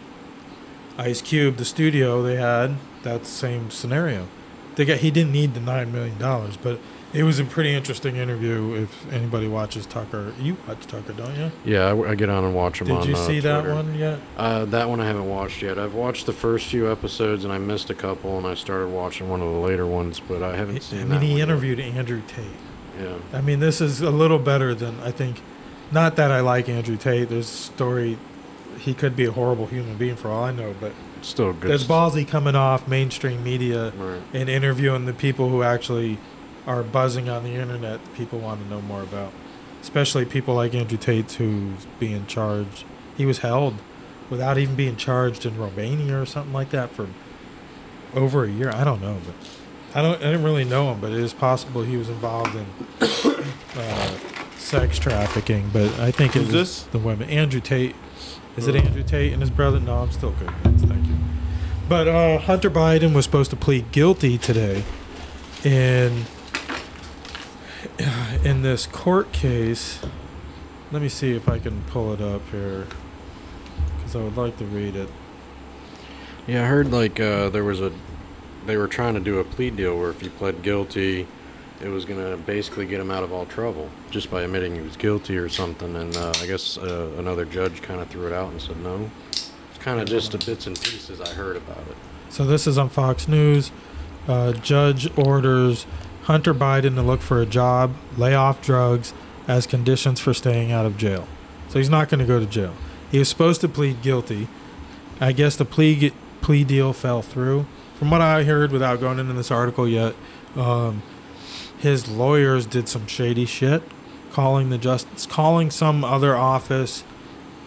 Ice Cube, the studio they had that same scenario. They got he didn't need the nine million dollars, but it was a pretty interesting interview. If anybody watches Tucker, you watch Tucker, don't you? yeah, I get on and watch them Did on you uh, see that one yet? Uh, that one I haven't watched yet. I've watched the first few episodes and I missed a couple, and I started watching one of the later ones, but I haven't I seen mean, that he one yet. interviewed Andrew Tate. Yeah. I mean, this is a little better than I think. Not that I like Andrew Tate. There's a story. He could be a horrible human being for all I know, but Still good. there's ballsy coming off mainstream media Right. and interviewing the people who actually are buzzing on the internet people want to know more about. Especially people like Andrew Tate who's being charged. He was held without even being charged in Romania or something like that for over a year. I don't know, but I don't I didn't really know him, but it is possible he was involved in uh, sex trafficking, but I think it Who's was this? the women. Andrew Tate. Is it. Andrew Tate and his brother? No, I'm still good. Thank you. But uh, Hunter Biden was supposed to plead guilty today in in this court case. Let me see if I can pull it up here because I would like to read it. Yeah, I heard like uh, there was a. They were trying to do a plea deal where if he pled guilty, it was gonna basically get him out of all trouble just by admitting he was guilty or something. And uh, I guess uh, another judge kind of threw it out and said no. It's kind of just the bits and pieces I heard about it. So this is on Fox News. Uh, judge orders Hunter Biden to look for a job, lay off drugs as conditions for staying out of jail. So he's not going to go to jail. He was supposed to plead guilty. I guess the plea plea deal fell through. From what I heard, without going into this article yet, um, his lawyers did some shady shit, calling the justice, calling some other office,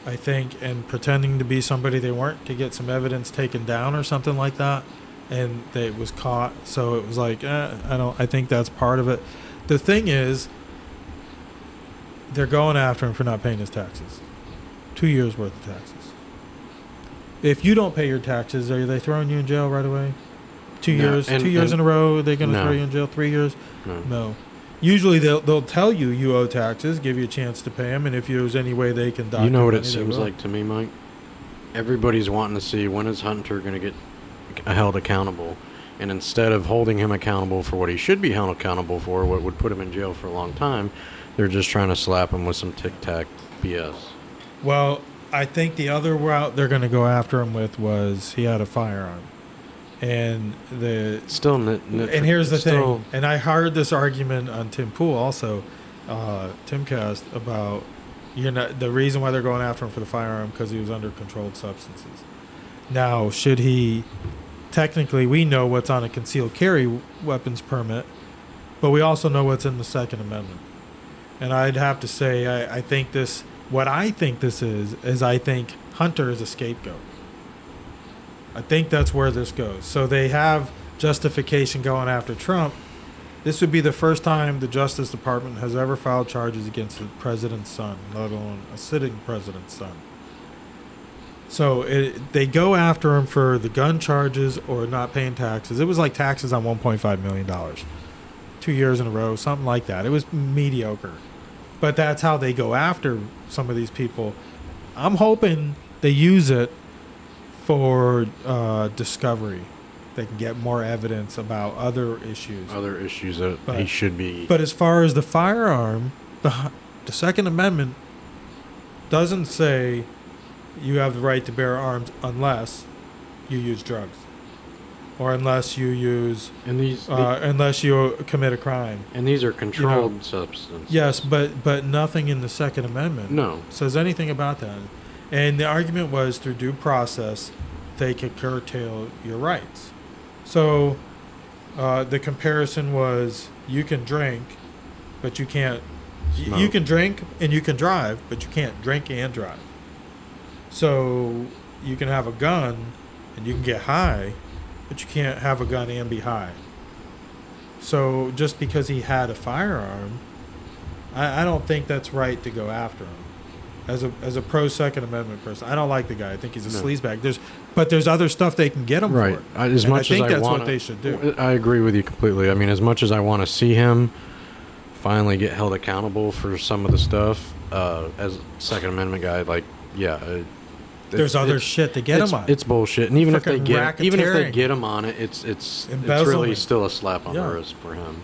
I think, and pretending to be somebody they weren't to get some evidence taken down or something like that, and they it was caught. So it was like, eh, I don't. I think that's part of it. The thing is, they're going after him for not paying his taxes. Two years worth of taxes. If you don't pay your taxes, are they throwing you in jail right away? Two No, years, and- two years in a row, are they going to No. throw you in jail? Three years? No. No. Usually they'll they'll tell you you owe taxes, give you a chance to pay them, and if there's any way they can document You know what it seems like to me, Mike? Everybody's wanting to see when is Hunter going to get held accountable. And instead of holding him accountable for what he should be held accountable for, what would put him in jail for a long time, they're just trying to slap him with some tic tac BS. Well, I think the other route they're going to go after him with was he had a firearm, and the Still, n- n- and here's the still, thing, and I heard this argument on Tim Pool also, uh, Timcast about you know the reason why they're going after him for the firearm because he was under controlled substances. Now, should he? Technically, we know what's on a concealed carry weapons permit, but we also know what's in the Second Amendment. And I'd have to say, I, I think this. What I think this is is I think Hunter is a scapegoat. I think that's where this goes. So they have justification going after Trump. This would be the first time the Justice Department has ever filed charges against the president's son, let alone a sitting president's son. So it, they go after him for the gun charges or not paying taxes. It was like taxes on 1.5 million dollars, two years in a row, something like that. It was mediocre, but that's how they go after some of these people. I'm hoping they use it for uh, discovery. They can get more evidence about other issues. other issues that he should be. But as far as the firearm, the the Second Amendment doesn't say you have the right to bear arms unless you use drugs, or unless you use and these, uh, unless you commit a crime. and these are controlled substances. Yes, but but nothing in the Second Amendment No. says anything about that. And the argument was through due process, they could curtail your rights. So uh, the comparison was you can drink, but you can't. y- You can drink and you can drive, but you can't drink and drive. So you can have a gun and you can get high, but you can't have a gun and be high. So just because he had a firearm, I, I don't think that's right to go after him. As a as a pro Second Amendment person, I don't like the guy. I think he's a No. sleazebag. There's but there's other stuff they can get him Right. for. I, as And much I think as I that's want what they should do. I agree with you completely. I mean, as much as I want to see him finally get held accountable for some of the stuff, uh, as Second Amendment guy, like, yeah, There's other shit to get it's, him on. It's bullshit. And even if they Frickin' get, even if they racketeering. get him on it, it's it's it's really Embezzlement. still a slap on Yeah. the wrist for him.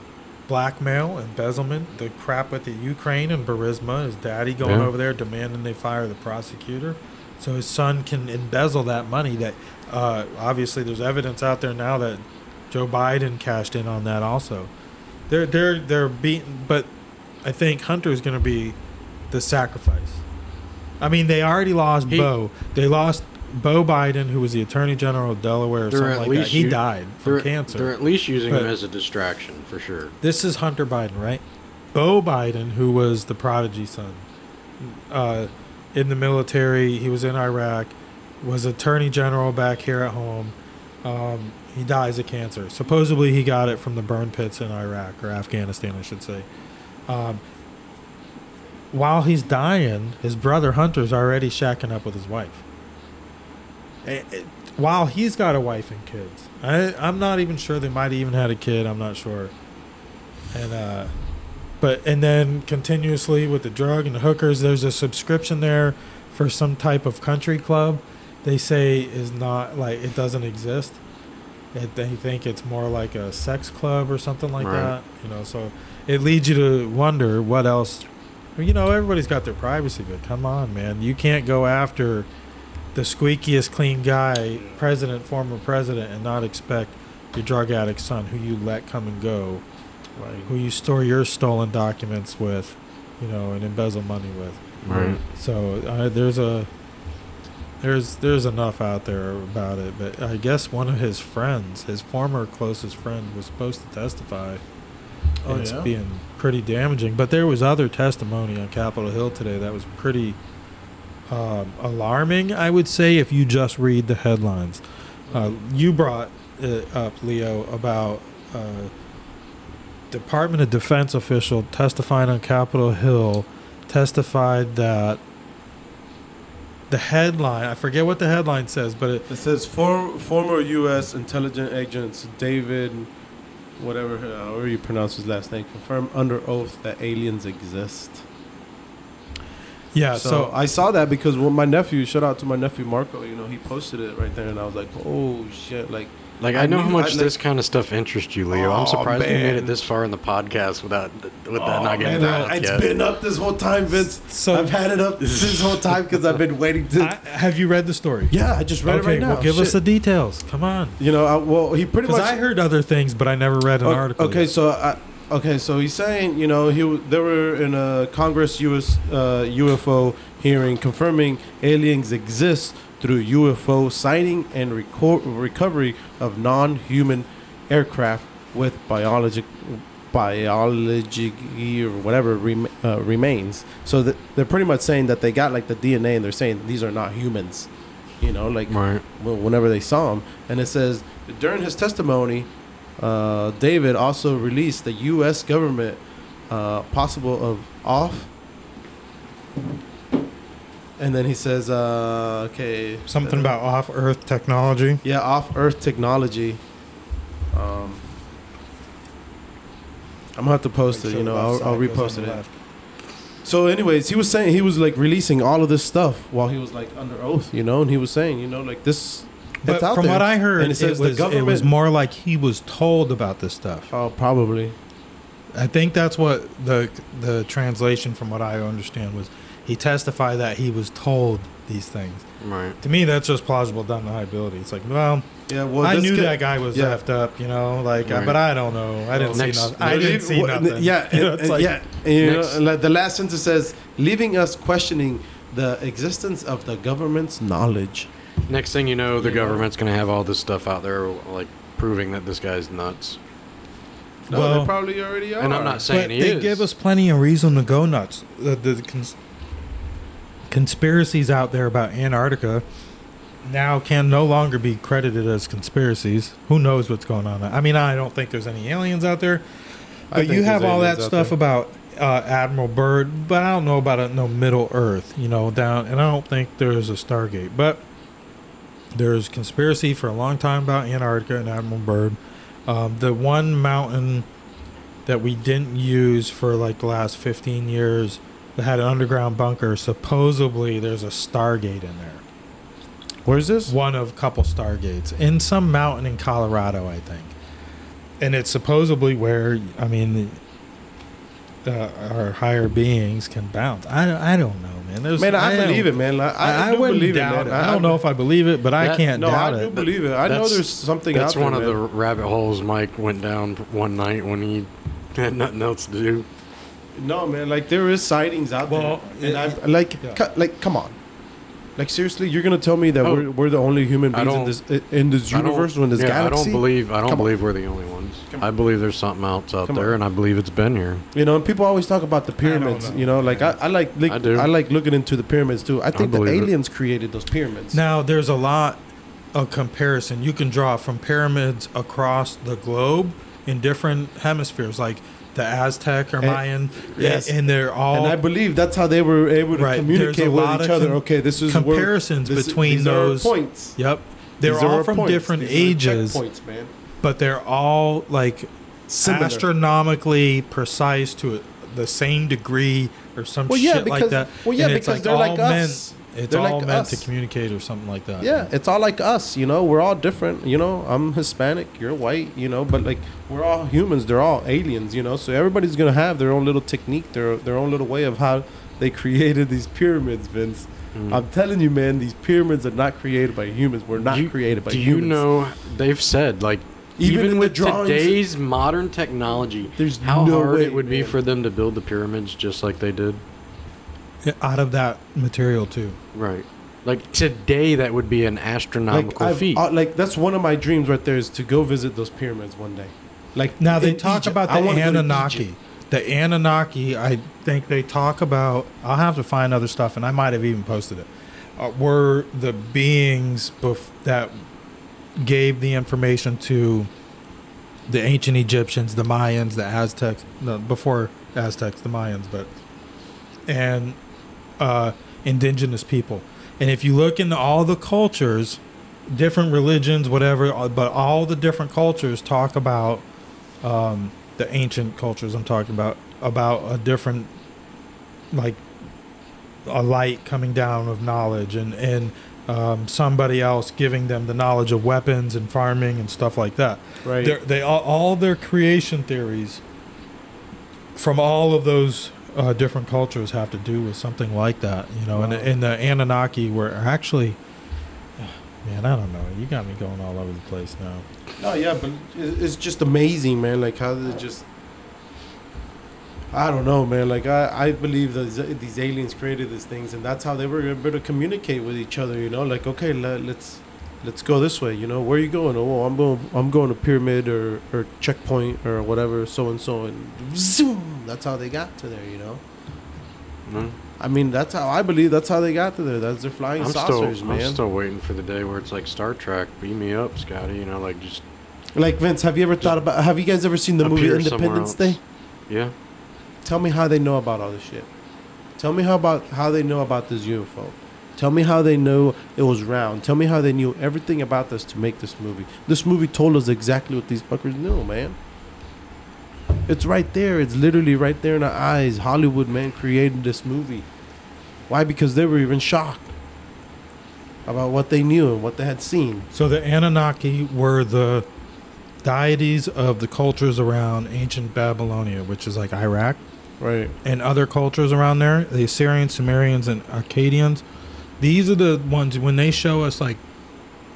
blackmail, embezzlement, the crap with the Ukraine and Burisma, his daddy going Yeah. over there demanding they fire the prosecutor, so his son can embezzle that money. That uh, obviously there's evidence out there now that Joe Biden cashed in on that also. They're they're they're beaten, but I think Hunter's going to be the sacrifice. I mean, they already lost He- Beau. They lost Beau Biden, who was the Attorney General of Delaware, or something like that. He u- died from They're, cancer. they're at least using But- him as a distraction for sure. This is Hunter Biden, right? Beau Biden, who was the prodigy son, uh, in the military, he was in Iraq, was attorney general back here at home. Um, he dies of cancer. Supposedly, he got it from the burn pits in Iraq or Afghanistan, I should say. Um, while he's dying, his brother Hunter's already shacking up with his wife. Eh, eh, While he's got a wife and kids, I, I'm not even sure they might have even had a kid. I'm not sure and uh but and then continuously with the drug and the hookers there's a subscription there for some type of country club they say is not like it doesn't exist it, they think it's more like a sex club or something like Right. that you know so it leads you to wonder what else you know everybody's got their privacy but come on man you can't go after the squeakiest clean guy president former president and not expect your drug addict son who you let come and go who you store your stolen documents with, you know, and embezzle money with. Right. So uh, there's a there's there's enough out there about it, but I guess one of his friends, his former closest friend, was supposed to testify. Oh, and it's yeah? being pretty damaging. But there was other testimony on Capitol Hill today that was pretty um, alarming. I would say if you just read the headlines. Uh, you brought it up, Leo, about. Uh, Department of Defense official testifying on Capitol Hill testified that the headline, I forget what the headline says, but it, It says for, former U.S. intelligence agents David, whatever, uh, however you pronounce his last name, confirmed under oath that aliens exist. yeah, so, so, I saw that because when my nephew, shout out to my nephew Marco, you know, he posted it right there, and I was like, oh shit, like Like I I, know how much I, like- this kind of stuff interests you, Leo. Aw, I'm surprised we made it this far in the podcast without with that not getting man, brought up It's yet. been up this whole time, Vince. So- I've had it up this whole time because I've been waiting to. I, have you read the story? yeah, I just read okay, it right now. well, give us the details. Come on, You know, I, well, he pretty much. I heard other things, but I never read an O- article. Okay, yet. so I, okay, so he's saying, you know, he they were in a Congress US uh, UFO hearing confirming aliens exist through UFO sighting and reco- recovery of non-human aircraft with biologic biology or whatever rem- uh, remains. So that they're pretty much saying that they got like the DNA and they're saying these are not humans. You know, like Right. well, whenever they saw him. And it says during his testimony, uh, David also released the U.S. government uh, possible of off. And then he says, uh, okay, something about off-Earth technology. yeah, off Earth technology. Um, I'm gonna have to post it. You know, I'll, I'll repost it. So, anyways, he was saying he was like releasing all of this stuff while he was like under oath. You know, and he was saying, you know, like this. But from there. what I heard, And it, it says the was it was more like he was told about this stuff. Oh, probably. I think that's what the the translation from what I understand was. He testified that he was told these things. Right. To me, that's just plausible deniability. It's like, well, Yeah. Well, I knew kid- that guy was yeah. effed up, you know, like, uh, Right. but I don't know. I didn't see nothing. I didn't see nothing. Yeah, You know, it's like, yeah. and, you know, like the last sentence says, leaving us questioning the existence of the government's knowledge. Next thing you know, the You government's gonna have all this stuff out there, like proving that this guy's nuts. No, Well- they probably already are. And I'm not saying But he they is. give us plenty of reason to go nuts. The, the cons- conspiracies out there about Antarctica now can no longer be credited as conspiracies. Who knows what's going on? I mean, I don't think there's any aliens out there. But you have all that stuff there. about uh, Admiral Byrd, but I don't know about a, no Middle Earth, you know, down, and I don't think there's a Stargate. But there's conspiracy for a long time about Antarctica and Admiral Byrd. Um, the one mountain that we didn't use for like the last 15 years that had an underground bunker, supposedly there's a Stargate in there. Where's this? One of a couple Stargates in some mountain in Colorado, I think. And it's supposedly where, I mean, uh, our higher beings can bounce. I, I don't know, man. There's, Man, I, don't- believe it, man. I, I, I, do wouldn't believe it, doubt man. it. I, don't know if I believe it, but I can't No, I do it. believe it. I know there's something That's out there. one of the rabbit holes Mike went down one night when he had nothing else to do. No, man. Like there is sightings out Well, there, and it- I like, yeah. cu- like, come on. Like seriously, you're gonna tell me that Oh. we're, we're the only human beings in this in this universe, or in this yeah, galaxy? I don't believe I don't Come on. believe we're the only ones. Come I believe there's something else out Come there, on. and I believe it's been here. You know, and people always talk about the pyramids. know. You know, like I, I like, look, I do. I like looking into the pyramids too. I think the believe it. aliens created those pyramids. Now, there's a lot of comparison you can draw from pyramids across the globe in different hemispheres, like the Aztec or And- Mayan. yes. and, and they're all and I believe that's how they were able to Right, communicate with each other. com- okay, this is where- comparisons this- between those- points. Yep, they're These all from points. different These ages, checkpoints, man. but they're all like Similar. astronomically precise to the same degree or some Well, yeah, shit like that. well, yeah, And because like, they're all like meant, us. It's They're all like meant us. to communicate or something like that. Yeah, it's all like us, you know. We're all different, you know. I'm Hispanic, you're white, you know, but like we're all humans. They're all aliens, you know. So everybody's gonna have their own little technique, their their own little way of how they created these pyramids, Vince. Mm. I'm telling you, man, these pyramids are not created by humans. We're not You- created by Do humans. Do you know they've said like Even even, with drawings- today's modern technology, There's how no hard way, it would be for them to build the pyramids just like they did. Out of that material too. Right. Like today, that would be an like astronomical I've- feat. uh, like that's one of my dreams right there is to go visit those pyramids one day. Like Now they talk Egypt. about the wanna go to Anunnaki. The Anunnaki, I think they talk about. I'll have to find other stuff, and I might have even posted it. Uh, were the beings bef- that gave the information to the ancient Egyptians, the Mayans, the Aztecs, no, before Aztecs, the Mayans, but and uh, indigenous people. And if you look into all the cultures, different religions, whatever, uh, but all the different cultures talk about um, the ancient cultures. I'm talking about about a different, like, a light coming down of knowledge and and um, somebody else giving them the knowledge of weapons and farming and stuff like that. Right. They're, they all, all their creation theories from all of those uh, different cultures have to do with something like that, you know. And, Wow. and the Anunnaki were actually, man, I don't know. You got me going all over the place now. No, yeah, but it's just amazing, man. Like how they just. I don't know, man. Like I, I believe that these aliens created these things, and that's how they were able to communicate with each other. You know, like okay, let, let's let's go this way. You know, where are you going? Oh, I'm going. I'm going to pyramid or or checkpoint or whatever, so and so, and zoom. That's how they got to there. You know. No? I mean, that's how I believe. That's how they got to there. That's their flying I'm saucers, still, man. I'm still waiting for the day where it's like Star Trek. Beam me up, Scotty. You know, like just like Vince, have you ever thought about? Have you guys ever seen the movie Independence. Day? Yeah. Tell me how they know about all this shit. Tell me how about how they know about this UFO. Tell me how they know it was round. Tell me how they knew everything about this to make this movie. This movie told us exactly what these fuckers knew, man. It's right there. It's literally right there in our eyes. Hollywood, man, created this movie. Why? Because they were even shocked about what they knew and what they had seen. So the Anunnaki were the deities of the cultures around ancient Babylonia, which is like Iraq. Right. and other cultures around there, the Assyrians, Sumerians, and Akkadians, these are the ones when they show us like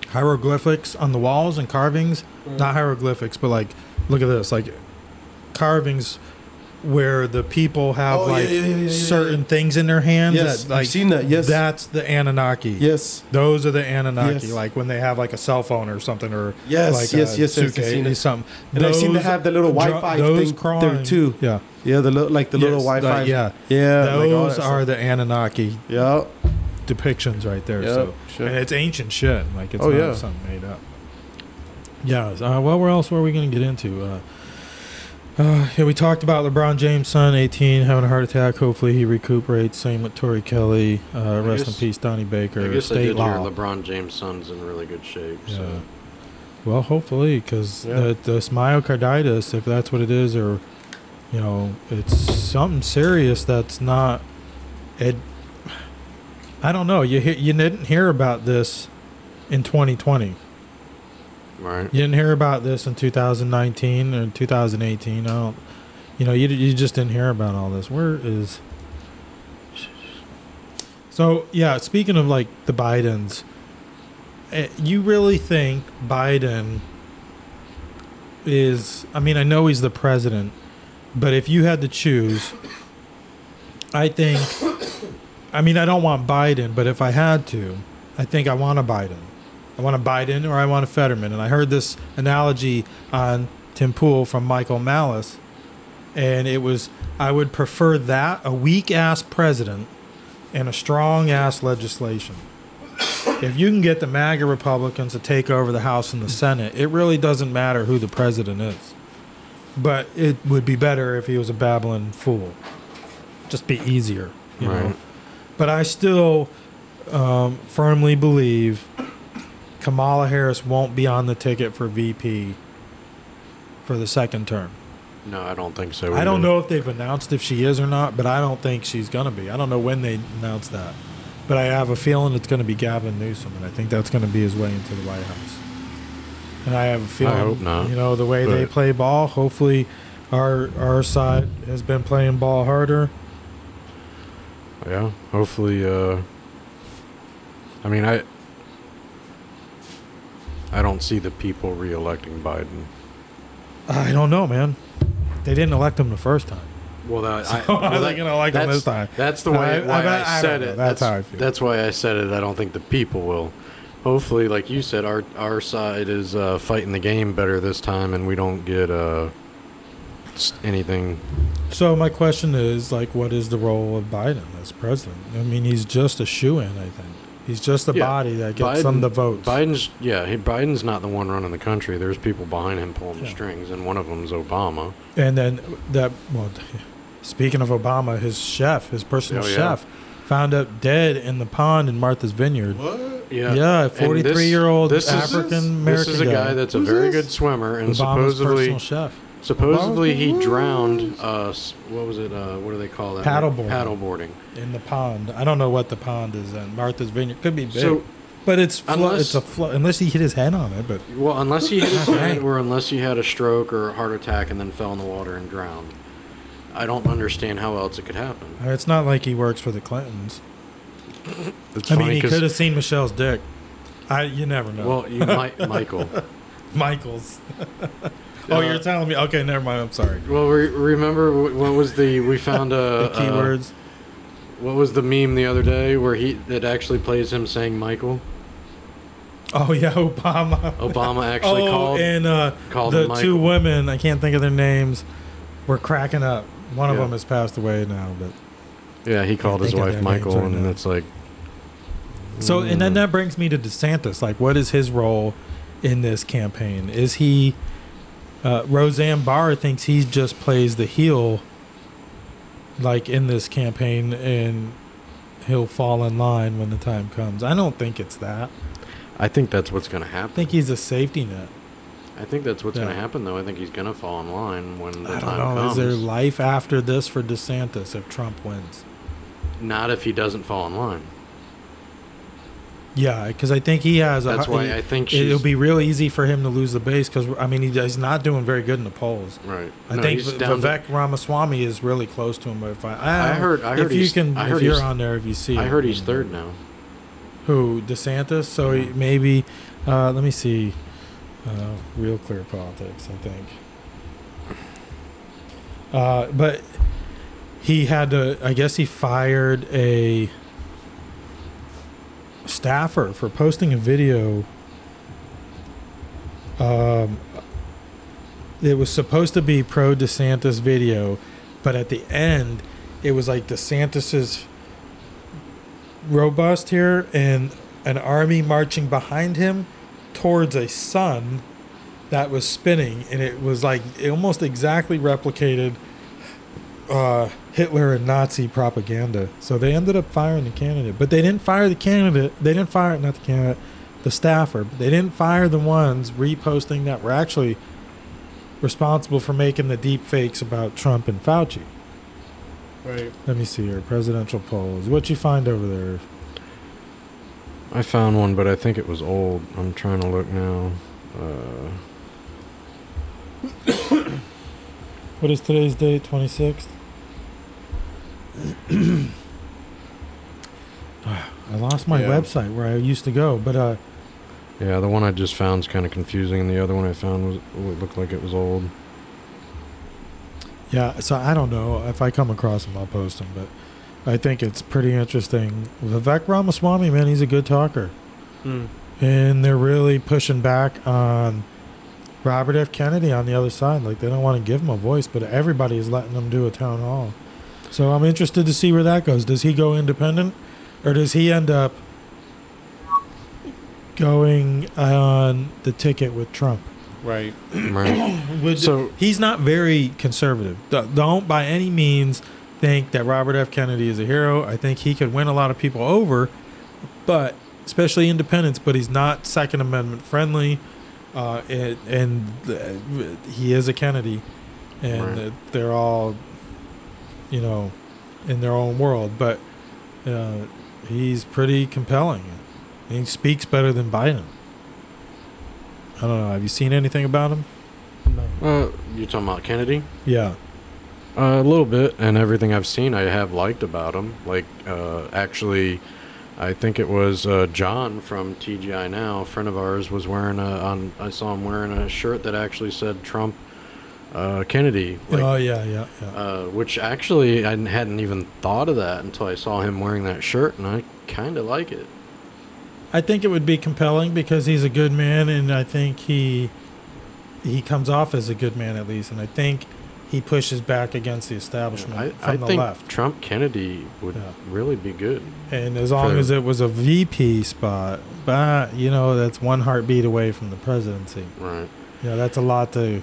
hieroglyphics on the walls and carvings, mm. not hieroglyphics, but like look at this, like carvings where the people have Oh, like yeah, yeah, yeah, certain things in their hands. Yes, that, I've seen that. Yes. that's the Anunnaki. Yes. Those are the Anunnaki, Yes. like when they have like a cell phone or something, or Yes, like yes, yes, yes, I've suitcase seen or something. And I've seen they have the little Wi-Fi those thing there too. Yeah, Yeah, the little like the little Wi-Fi. like, yeah. Yeah. like those that are the Anunnaki Yeah. Depictions right there. Yeah, so sure. and it's ancient shit. Like it's Oh, not yeah. something made up. Yeah. Uh, well, where else were we going to get into? Uh, uh, yeah, we talked about LeBron James' son, 18, having a heart attack. Hopefully, he recuperates. Same with Tori Kelly. Uh, rest in peace, Donnie Baker. I guess I did law. hear LeBron James' son's in really good shape. Yeah. So Well, hopefully, because Yeah. the, this myocarditis, if that's what it is, or you know, it's something serious that's not. It. I don't know. You you didn't hear about this in 2020. right. You didn't hear about this in 2019 or 2018. I don't. You know, you you just didn't hear about all this. Where is? So yeah, speaking of like the Bidens, eh, you really think Biden is? I mean, I know he's the president, but if you had to choose, I think. I mean, I don't want Biden, but if I had to, I think I want a Biden. I want a Biden or I want a Fetterman. And I heard this analogy on Tim Pool from Michael Malice, and it was I would prefer that a weak ass president and a strong ass legislation. If you can get the MAGA Republicans to take over the House and the Senate, it really doesn't matter who the president is. But it would be better if he was a babbling fool. Just be easier, you know. But I still um, firmly believe Kamala Harris won't be on the ticket for VP for the second term. No, I don't think so. I don't know if they've announced if she is or not, but I don't think she's going to be. I don't know when they announce that. But I have a feeling it's going to be Gavin Newsom, and I think that's going to be his way into the White House. And I have a feeling, hope not, you know, the way they play ball, hopefully our our side has been playing ball harder. Yeah. Hopefully. Uh, I mean, I. I don't see the people re-electing Biden. I don't know, man. They didn't elect him the first time. Well, that, I, So well, are they that- gonna elect him that's- this time? That's the way I- I- why I, I don't said it. That's how I feel. That's why I said it. I don't think the people will. Hopefully, like you said, our our side is uh, fighting the game better this time, and we don't get uh, anything. So my question is, like, what is the role of Biden as president? I mean, he's just a shoe-in. I think he's just a Yeah, body that gets them the votes. Biden's yeah, he, Biden's not the one running the country. There's people behind him pulling the strings, and one of them's Obama. And then that, well, speaking of Obama, his chef, his personal Oh, yeah. chef, found up dead in the pond in Martha's Vineyard. What? Yeah, Yeah, And this- 43-year-old this African-American This is a guy guy. that's a Who's very this? good swimmer, and Obama's supposedly, personal chef. Supposedly he drowned. Uh, what was it? Uh, what do they call that? Paddleboarding. Paddleboarding. in the pond. I don't know what the pond is in. Martha's Vineyard could be big, So, but it's flo- unless- it's a flo- unless he hit his head on it. But well, unless he hit his head, or unless he had a stroke or a heart attack and then fell in the water and drowned, I don't understand how else it could happen. it's not like he works for the Clintons. It's I mean, he could have seen Michelle's dick. I you never know. Well, you might, Michael. Michaels. oh, Uh, you're telling me? Okay, never mind. I'm sorry. Well, re- remember what was the we found a The keywords. what was the meme the other day where he that actually plays him saying Michael? oh yeah, Obama. Obama actually oh, called. and uh, called the two women. I can't think of their names. Were cracking up. One of them has passed away now, but yeah, he called his wife Michael, right and now. it's like. So, and then mm. that brings me to DeSantis. Like, what is his role in this campaign? Is he. Uh, Roseanne Barr thinks he just plays the heel, like in this campaign, and he'll fall in line when the time comes. I don't think it's that. I think that's what's going to happen. I think he's a safety net. I think that's what's Yeah. going to happen, though. I think he's going to fall in line when the I don't time know. comes. Is there life after this for DeSantis if Trump wins? Not if he doesn't fall in line. Yeah, because I think he has. That's a, why I think it'll be real easy for him to lose the base because I mean he, he's not doing very good in the polls. right. I No, think he's V- down to- Vivek Ramaswamy is really close to him. But if I, I, I heard- I if heard you he's- can, if you're on there, if you see, I heard he's third now. Who DeSantis? So he, maybe, uh, let me see, uh, real clear politics. I think, uh, but he had to. I guess he fired a staffer for posting a video. Um, it was supposed to be pro DeSantis video, but at the end, it was like DeSantis's robust here and an army marching behind him towards a sun that was spinning, and it was like it almost exactly replicated uh, Hitler and Nazi propaganda. So they ended up firing the candidate, but they didn't fire the candidate. They didn't fire not the candidate, the staffer. But they didn't fire the ones reposting that were actually responsible for making the deep fakes about Trump and Fauci. Right. Let me see here. Presidential polls. What you find over there? I found one, but I think it was old. I'm trying to look now. Uh, What is today's date? 26th? I lost my Yeah. website where I used to go, but uh, yeah, the one I just found is kind of confusing, and the other one I found was it looked like it was old. yeah, so I don't know. If I come across them, I'll post them, but I think it's pretty interesting. Vivek Ramaswamy, man, he's a good talker. Hmm. And they're really pushing back on Robert F. Kennedy on the other side. Like, they don't want to give him a voice, but everybody is letting him do a town hall. So I'm interested to see where that goes. Does he go independent, or does he end up going on the ticket with Trump? Right. Right. Would- So- he's not very conservative. Don't by any means think that Robert F. Kennedy is a hero. I think he could win a lot of people over, but especially independents. But he's not Second Amendment friendly, uh, and, and uh, he is a Kennedy, and Right. uh, they're all, you know, in their own world. But uh, he's pretty compelling. He speaks better than Biden. I don't know. Have you seen anything about him? No. Uh, you talking about Kennedy? Yeah. Uh, a little bit, and everything I've seen, I have liked about him. Like, uh, actually, I think it was uh, John from TGI Now, a friend of ours, was wearing a. On I saw him wearing a shirt that actually said Trump, uh, Kennedy. Like, oh yeah, yeah, yeah. uh, which actually I hadn't even thought of that until I saw him wearing that shirt, and I kind of like it. I think it would be compelling because he's a good man, and I think he he comes off as a good man at least, and I think he pushes back against the establishment I, from I the think left. Trump Kennedy would Yeah. really be good. And as long as it was a VP spot, but you know that's one heartbeat away from the presidency. Right. Yeah, that's a lot to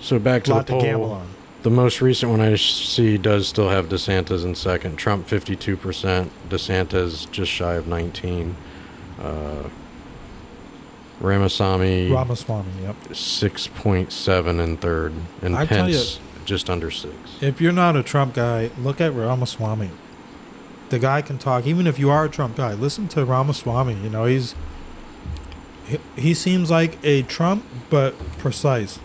So back to lot the to poll. gamble on. The most recent one I see does still have DeSantis in second. Trump 52%, DeSantis just shy of 19. Uh, Ramaswamy Ramaswamy. Yep. 6.7 in third, and I tell Pence just under six. If you're not a Trump guy, look at Ramaswamy. The guy can talk. Even if you are a Trump guy, listen to Ramaswamy. You know, he's he, he seems like a Trump, but precise,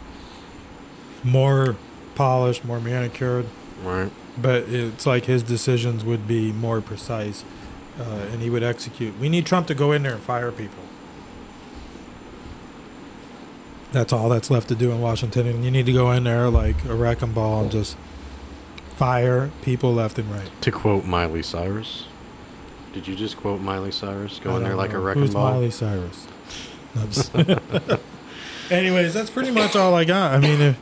more polished, more manicured. Right. But it's like his decisions would be more precise, uh, and he would execute. We need Trump to go in there and fire people. That's all that's left to do in Washington, and you need to go in there like a wrecking ball and just fire people left and right. To quote Miley Cyrus. Did you just quote Miley Cyrus? Go in there don't like a know. wrecking Who's ball. Miley Cyrus? That's- Anyways, that's pretty much all I got. I mean, if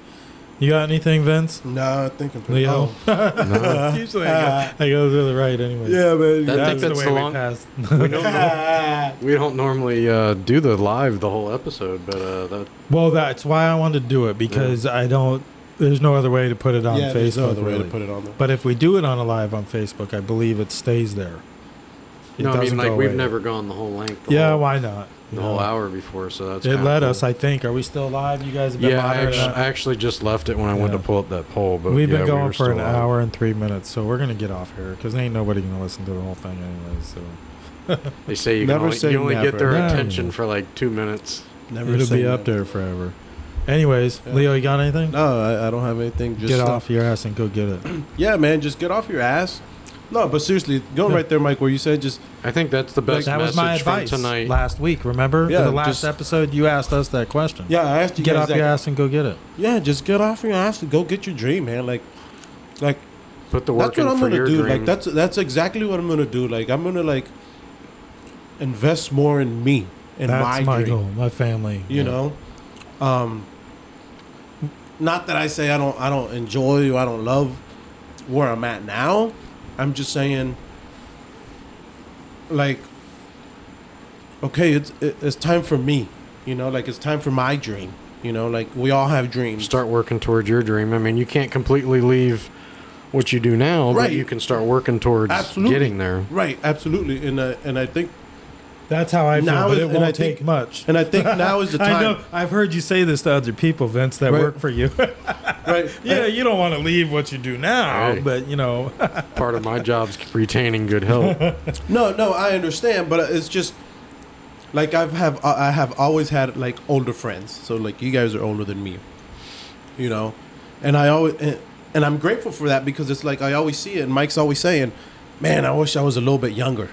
you got anything, Vince, No, I think I'm pretty. Leo. No. Usually I go, I go to the right anyway. Yeah, man. That- I think that's, that's the the way long- we passed. we don't we don't normally uh, do the live the whole episode, but uh, that Well, that's why I wanted to do it because I don't. There's no other way to put it on yeah, Facebook. there's no other way really. to put it on there. But if we do it on a live on Facebook, I believe it stays there. It no, I mean like we've away. never gone the whole length. The Yeah, whole, why not? You the whole hour before, so that's It kinda let cool. us. I think. Are we still live? You guys have been Yeah, I monitoring actually, that? I actually just left it when I went Yeah. to pull up that poll, but We've yeah, been we going were for an still hour and three minutes, so we're gonna get off here because ain't nobody gonna listen to the whole thing anyway. So They say you Never can only, say you only never. get their No. attention for like two minutes. Never it'll say be up never. there forever. Anyways, Yeah. Leo, you got anything? No, I, I don't have anything. Just get uh, off your ass and go get it. Yeah, man, just get off your ass. No, but seriously, go Yeah. right there, Mike, where you said just I think that's the best that was message my from advice tonight. last week. Remember? Yeah, In the last just- episode, you asked us that question. yeah. I asked you Get guys off that- your ass and go get it. Yeah, just get off your ass and go get your dream, man. Like, like Put the work that's what I'm for gonna your do. dream. Like that's that's exactly what I'm gonna do. Like I'm gonna like invest more in me and That's my, my dream. goal, my family. You Yeah. know, um, not that I say I don't I don't enjoy or I don't love where I'm at now. I'm just saying, like, okay, it's it's time for me. You know, like it's time for my dream. You know, like we all have dreams. start working towards your dream. I mean, you can't completely leave what you do now, Right. but you can start working towards Absolutely. getting there. Right, absolutely, and uh, and I think That's how I feel, Now but is- it and won't I take think- much. and I think now is the time. I know. I've heard you say this to other people, Vince, that Right. work for you. Right? yeah, you don't want to leave what you do now, Hey. but you know, Part of my job's retaining good health. No, no, I understand, but it's just like I've have uh, I have always had like older friends. So like you guys are older than me, you know, and I always and, and I'm grateful for that because it's like I always see it. And Mike's always saying, "Man, I wish I was a little bit younger."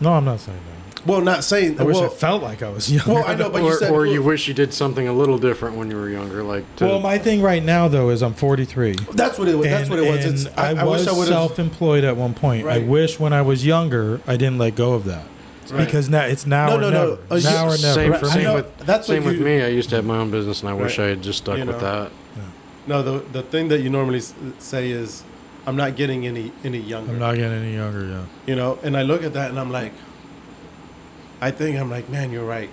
no, I'm not saying that. Well, not saying. I wish well, I felt like I was younger. well, I know, but you or said or you wish you did something a little different when you were younger, like to, well, my thing right now though is I'm 43. That's what it was. That's what it was. It's, I, I, I was wish I self-employed at one point. I wish when I was younger I didn't let go of that Right. because now it's now No, or no, no. never. Uh, now or never. same, Right, I same know, with that's same what with you- me. I used to have my own business, and I wish I had just stuck You with know. that. No, the the thing that you normally say is, "I'm not getting any any younger." I'm not getting any younger. Yeah. you know and i look at that and i'm like i think i'm like man you're right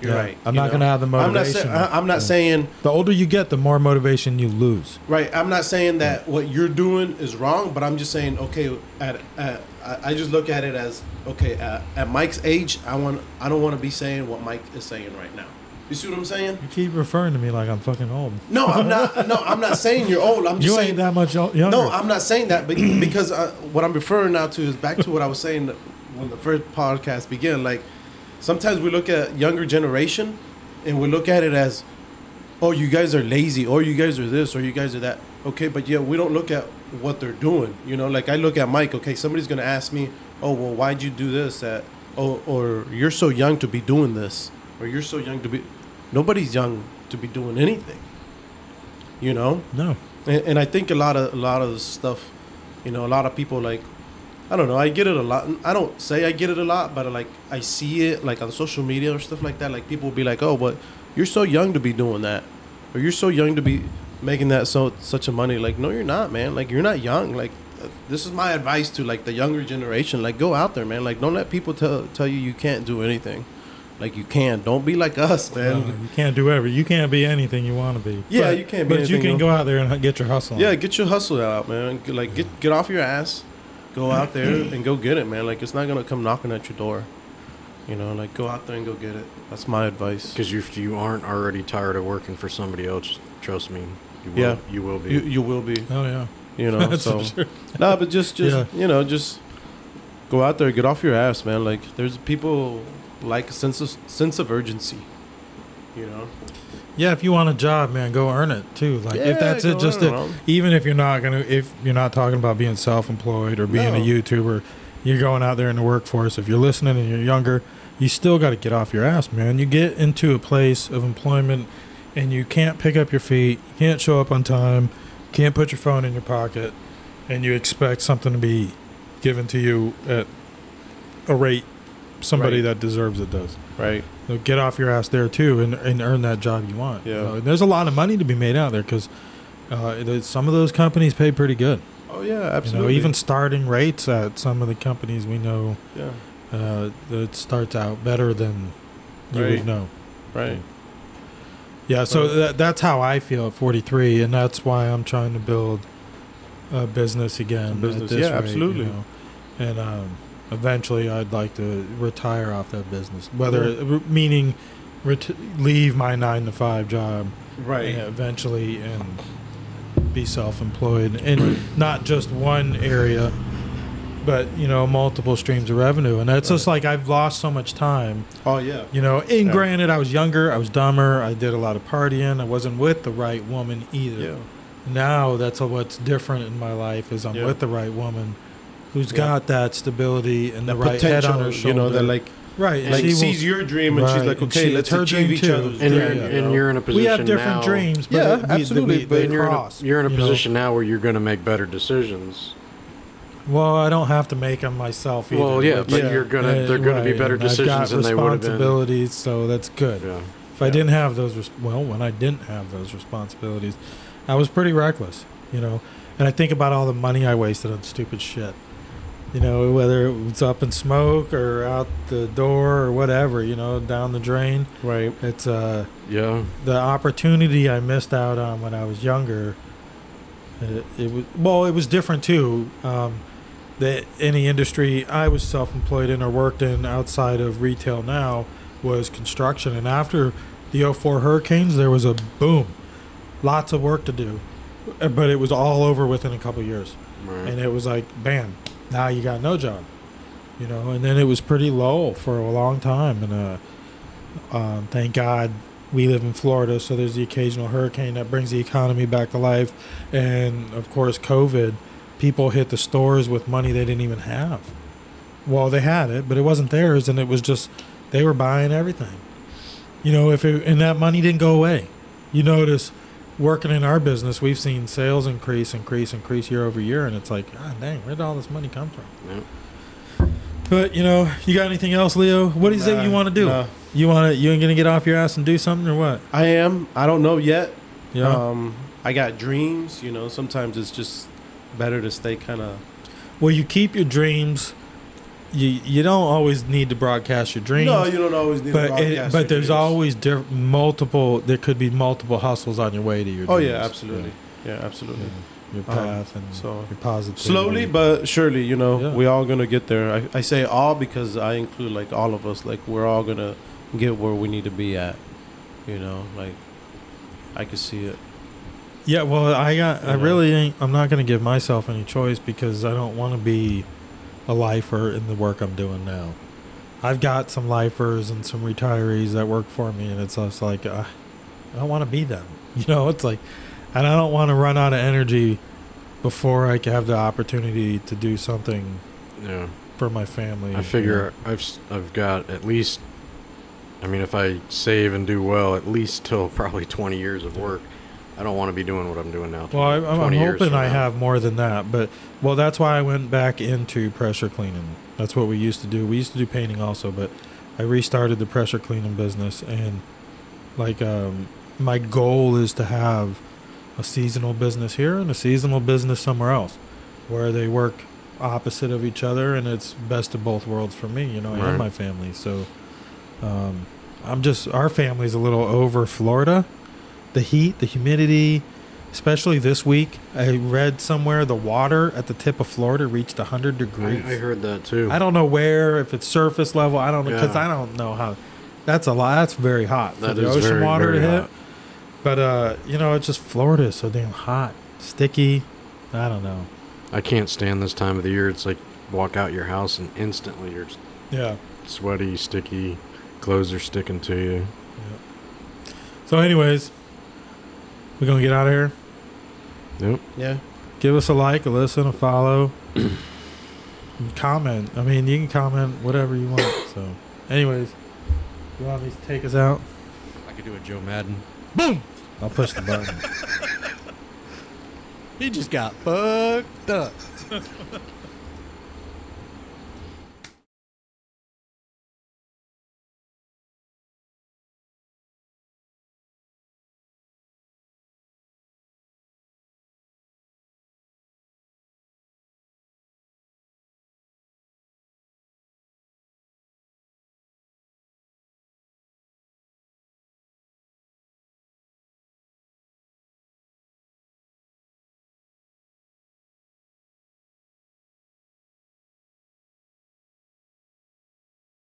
you're Yeah. right I'm you not know? gonna have the i'm not, motivation. sa- I- I'm not Yeah. saying The older you get, the more motivation you lose. right i'm not saying that what you're doing is wrong but i'm just saying okay at, at I- just look at it as okay at, at mike's age i want i don't want to be saying what mike is saying right now you see what i'm saying You keep referring to me like I'm fucking old. no i'm not no i'm not saying you're old i'm just You saying ain't that much o- younger. No, I'm not saying that, but because uh, what I'm referring now to is back to what I was saying when the first podcast began. Like sometimes we look at younger generation and we look at it as, oh, you guys are lazy, or you guys are this, or you guys are that. Okay, but yeah, we don't look at what they're doing. You know, like I look at Mike. Okay, somebody's gonna ask me, oh, well, why'd you do this? At oh, or you're so young to be doing this, or you're so young to be. Nobody's young to be doing anything. You know no. and, and I think a lot of a lot of stuff, you know, a lot of people like, I don't know, I get it a lot. I don't say I get it a lot, but like I see it like on social media or stuff like that. Like people will be like, "Oh, but you're so young to be doing that," or "You're so young to be making that so such a money." Like, no, you're not, man. Like you're not young. Like uh, this is my advice to like the younger generation. Like go out there, man. Like don't let people tell tell you you can't do anything. Like you can't. Don't be like us, man. Uh, you can't do every. You can't be anything you want to be. Yeah, But- you can't be But you can go out there and get your hustle. on. Yeah, get your hustle out, man. Like get get off your ass, go out there and go get it, man. Like it's not gonna come knocking at your door. You know, like go out there and go get it. That's my advice. Because if you aren't already tired of working for somebody else, trust me, you will, Yeah. you will be. You you will be. Oh yeah. You know. That's so for sure. no, but just just Yeah. you know just go out there, get off your ass, man. Like there's people like a sense of sense of urgency. You know. Yeah, if you want a job, man, go earn it too. Like Yeah, if that's it, just to, even if you're not gonna, if you're not talking about being self-employed or being a YouTuber, you're going out there in the workforce. If you're listening and you're younger, you still got to get off your ass, man. You get into a place of employment, and you can't pick up your feet, you can't show up on time, can't put your phone in your pocket, and you expect something to be given to you at a rate somebody Right. that deserves it does. Right. So get off your ass there too, and, and earn that job you want. Yeah. You know, there's a lot of money to be made out there because uh, some of those companies pay pretty good. Oh yeah, You know, absolutely. even starting rates at some of the companies we know yeah. uh, it starts out better than you Right. would know. Right. Yeah, so Right. that, that's how I feel at 43, and that's why I'm trying to build a business again. A business, yeah, rate, absolutely. You know? And um, eventually, I'd like to retire off that business, whether Yeah. meaning ret- leave my nine to five job Right. eventually and be self-employed and not just one area but you know multiple streams of revenue and that's just like i've lost so much time Oh yeah. you know and Yeah. granted i was younger i was dumber i did a lot of partying i wasn't with the right woman either Yeah. now that's what's different in my life is i'm Yeah. with the right woman who's Yeah. got that stability and the, The right head on her potential, shoulder you know, that like right like she will- sees your dream and she's like, okay, she- let's her achieve each too. other's and, dream. Yeah, and, yeah. you and you're in a position we have different now, dreams but Yeah, we- we- absolutely, we- but they you're in, a, you're in a you know? position now where you're going to make better decisions. Well, I don't have to make them myself either. Well, yeah, but Yeah. you're gonna they're going to be better and I've decisions got than they would have been. responsibilities, so that's good. Yeah. If I didn't have those, res- well, when I didn't have those responsibilities, I was pretty reckless, you know. And I think about all the money I wasted on stupid shit. You know, whether it was up in smoke or out the door or whatever, you know, down the drain. Right. It's uh Yeah. the opportunity I missed out on when I was younger. It, it was well, it was different too. Um, the any industry I was self-employed in or worked in outside of retail now was construction, and after the 04 hurricanes, there was a boom, lots of work to do, Uh, but it was all over within a couple years, Right. and it was like bam, now you got no job, you know, and then it was pretty low for a long time, and uh, um, thank God we live in Florida, so there's the occasional hurricane that brings the economy back to life, and of course, COVID. People hit the stores with money they didn't even have. Well, they had it, but it wasn't theirs, and it was just they were buying everything. You know, if it, and that money didn't go away. You notice working in our business, we've seen sales increase, increase, increase year over year, and it's like, God dang, where did all this money come from? Yeah. But you know, you got anything else, Leo? What is it Nah, you want to do? nah. You want to? You ain't gonna get off your ass and do something or what? I am. I don't know yet. Yeah. Um, I got dreams. You know, sometimes it's just better to stay kind of. well, you keep your dreams. You you don't always need to broadcast your dreams. No, you don't always need. to but it, broadcast but your there's dreams. always diff- multiple. There could be multiple hustles on your way to your. Oh dreams. yeah, absolutely. Yeah, absolutely. Your Um, path and so- your positive. Slowly but surely, you know, Yeah. we all gonna get there. I, I say all because I include like all of us. Like we're all gonna get where we need to be at. You know, like I can see it. Yeah, well, I got. I know? really ain't. I'm not going to give myself any choice because I don't want to be a lifer in the work I'm doing now. I've got some lifers and some retirees that work for me, and it's just like uh, I don't want to be them. You know, it's like, and I don't want to run out of energy before I can have the opportunity to do something Yeah. for my family. I you figure I've I've got at least. I mean, if I save and do well, at least till probably 20 years of work. I don't want to be doing what I'm doing now. Well, I, I'm, I'm 20 years hoping I have more than that, but well, that's why I went back into pressure cleaning. That's what we used to do. We used to do painting also, but I restarted the pressure cleaning business, and like um, my goal is to have a seasonal business here and a seasonal business somewhere else, where they work opposite of each other, and it's best of both worlds for me, you know, Right. and my family. So. Um, I'm just our family's a little over Florida. The heat, the humidity, especially this week. I read somewhere the water at the tip of Florida reached 100 degrees. I heard that too. I don't know where, if it's surface level. I don't know because Yeah. I don't know how. That's a lot. That's very hot for That the is ocean very, water very to hit. But uh, you know, it's just Florida is so damn hot, sticky. I don't know. I can't stand this time of the year. It's like walk out your house and instantly you're Yeah. sweaty, sticky. Clothes are sticking to you. Yeah. So, anyways, we're gonna get out of here. Nope. Yeah. Give us a like, a listen, a follow, and comment. I mean, you can comment whatever you want. So, anyways, you want me to take us out? I could do a Joe Madden. Boom. I'll push the button. He just got fucked up.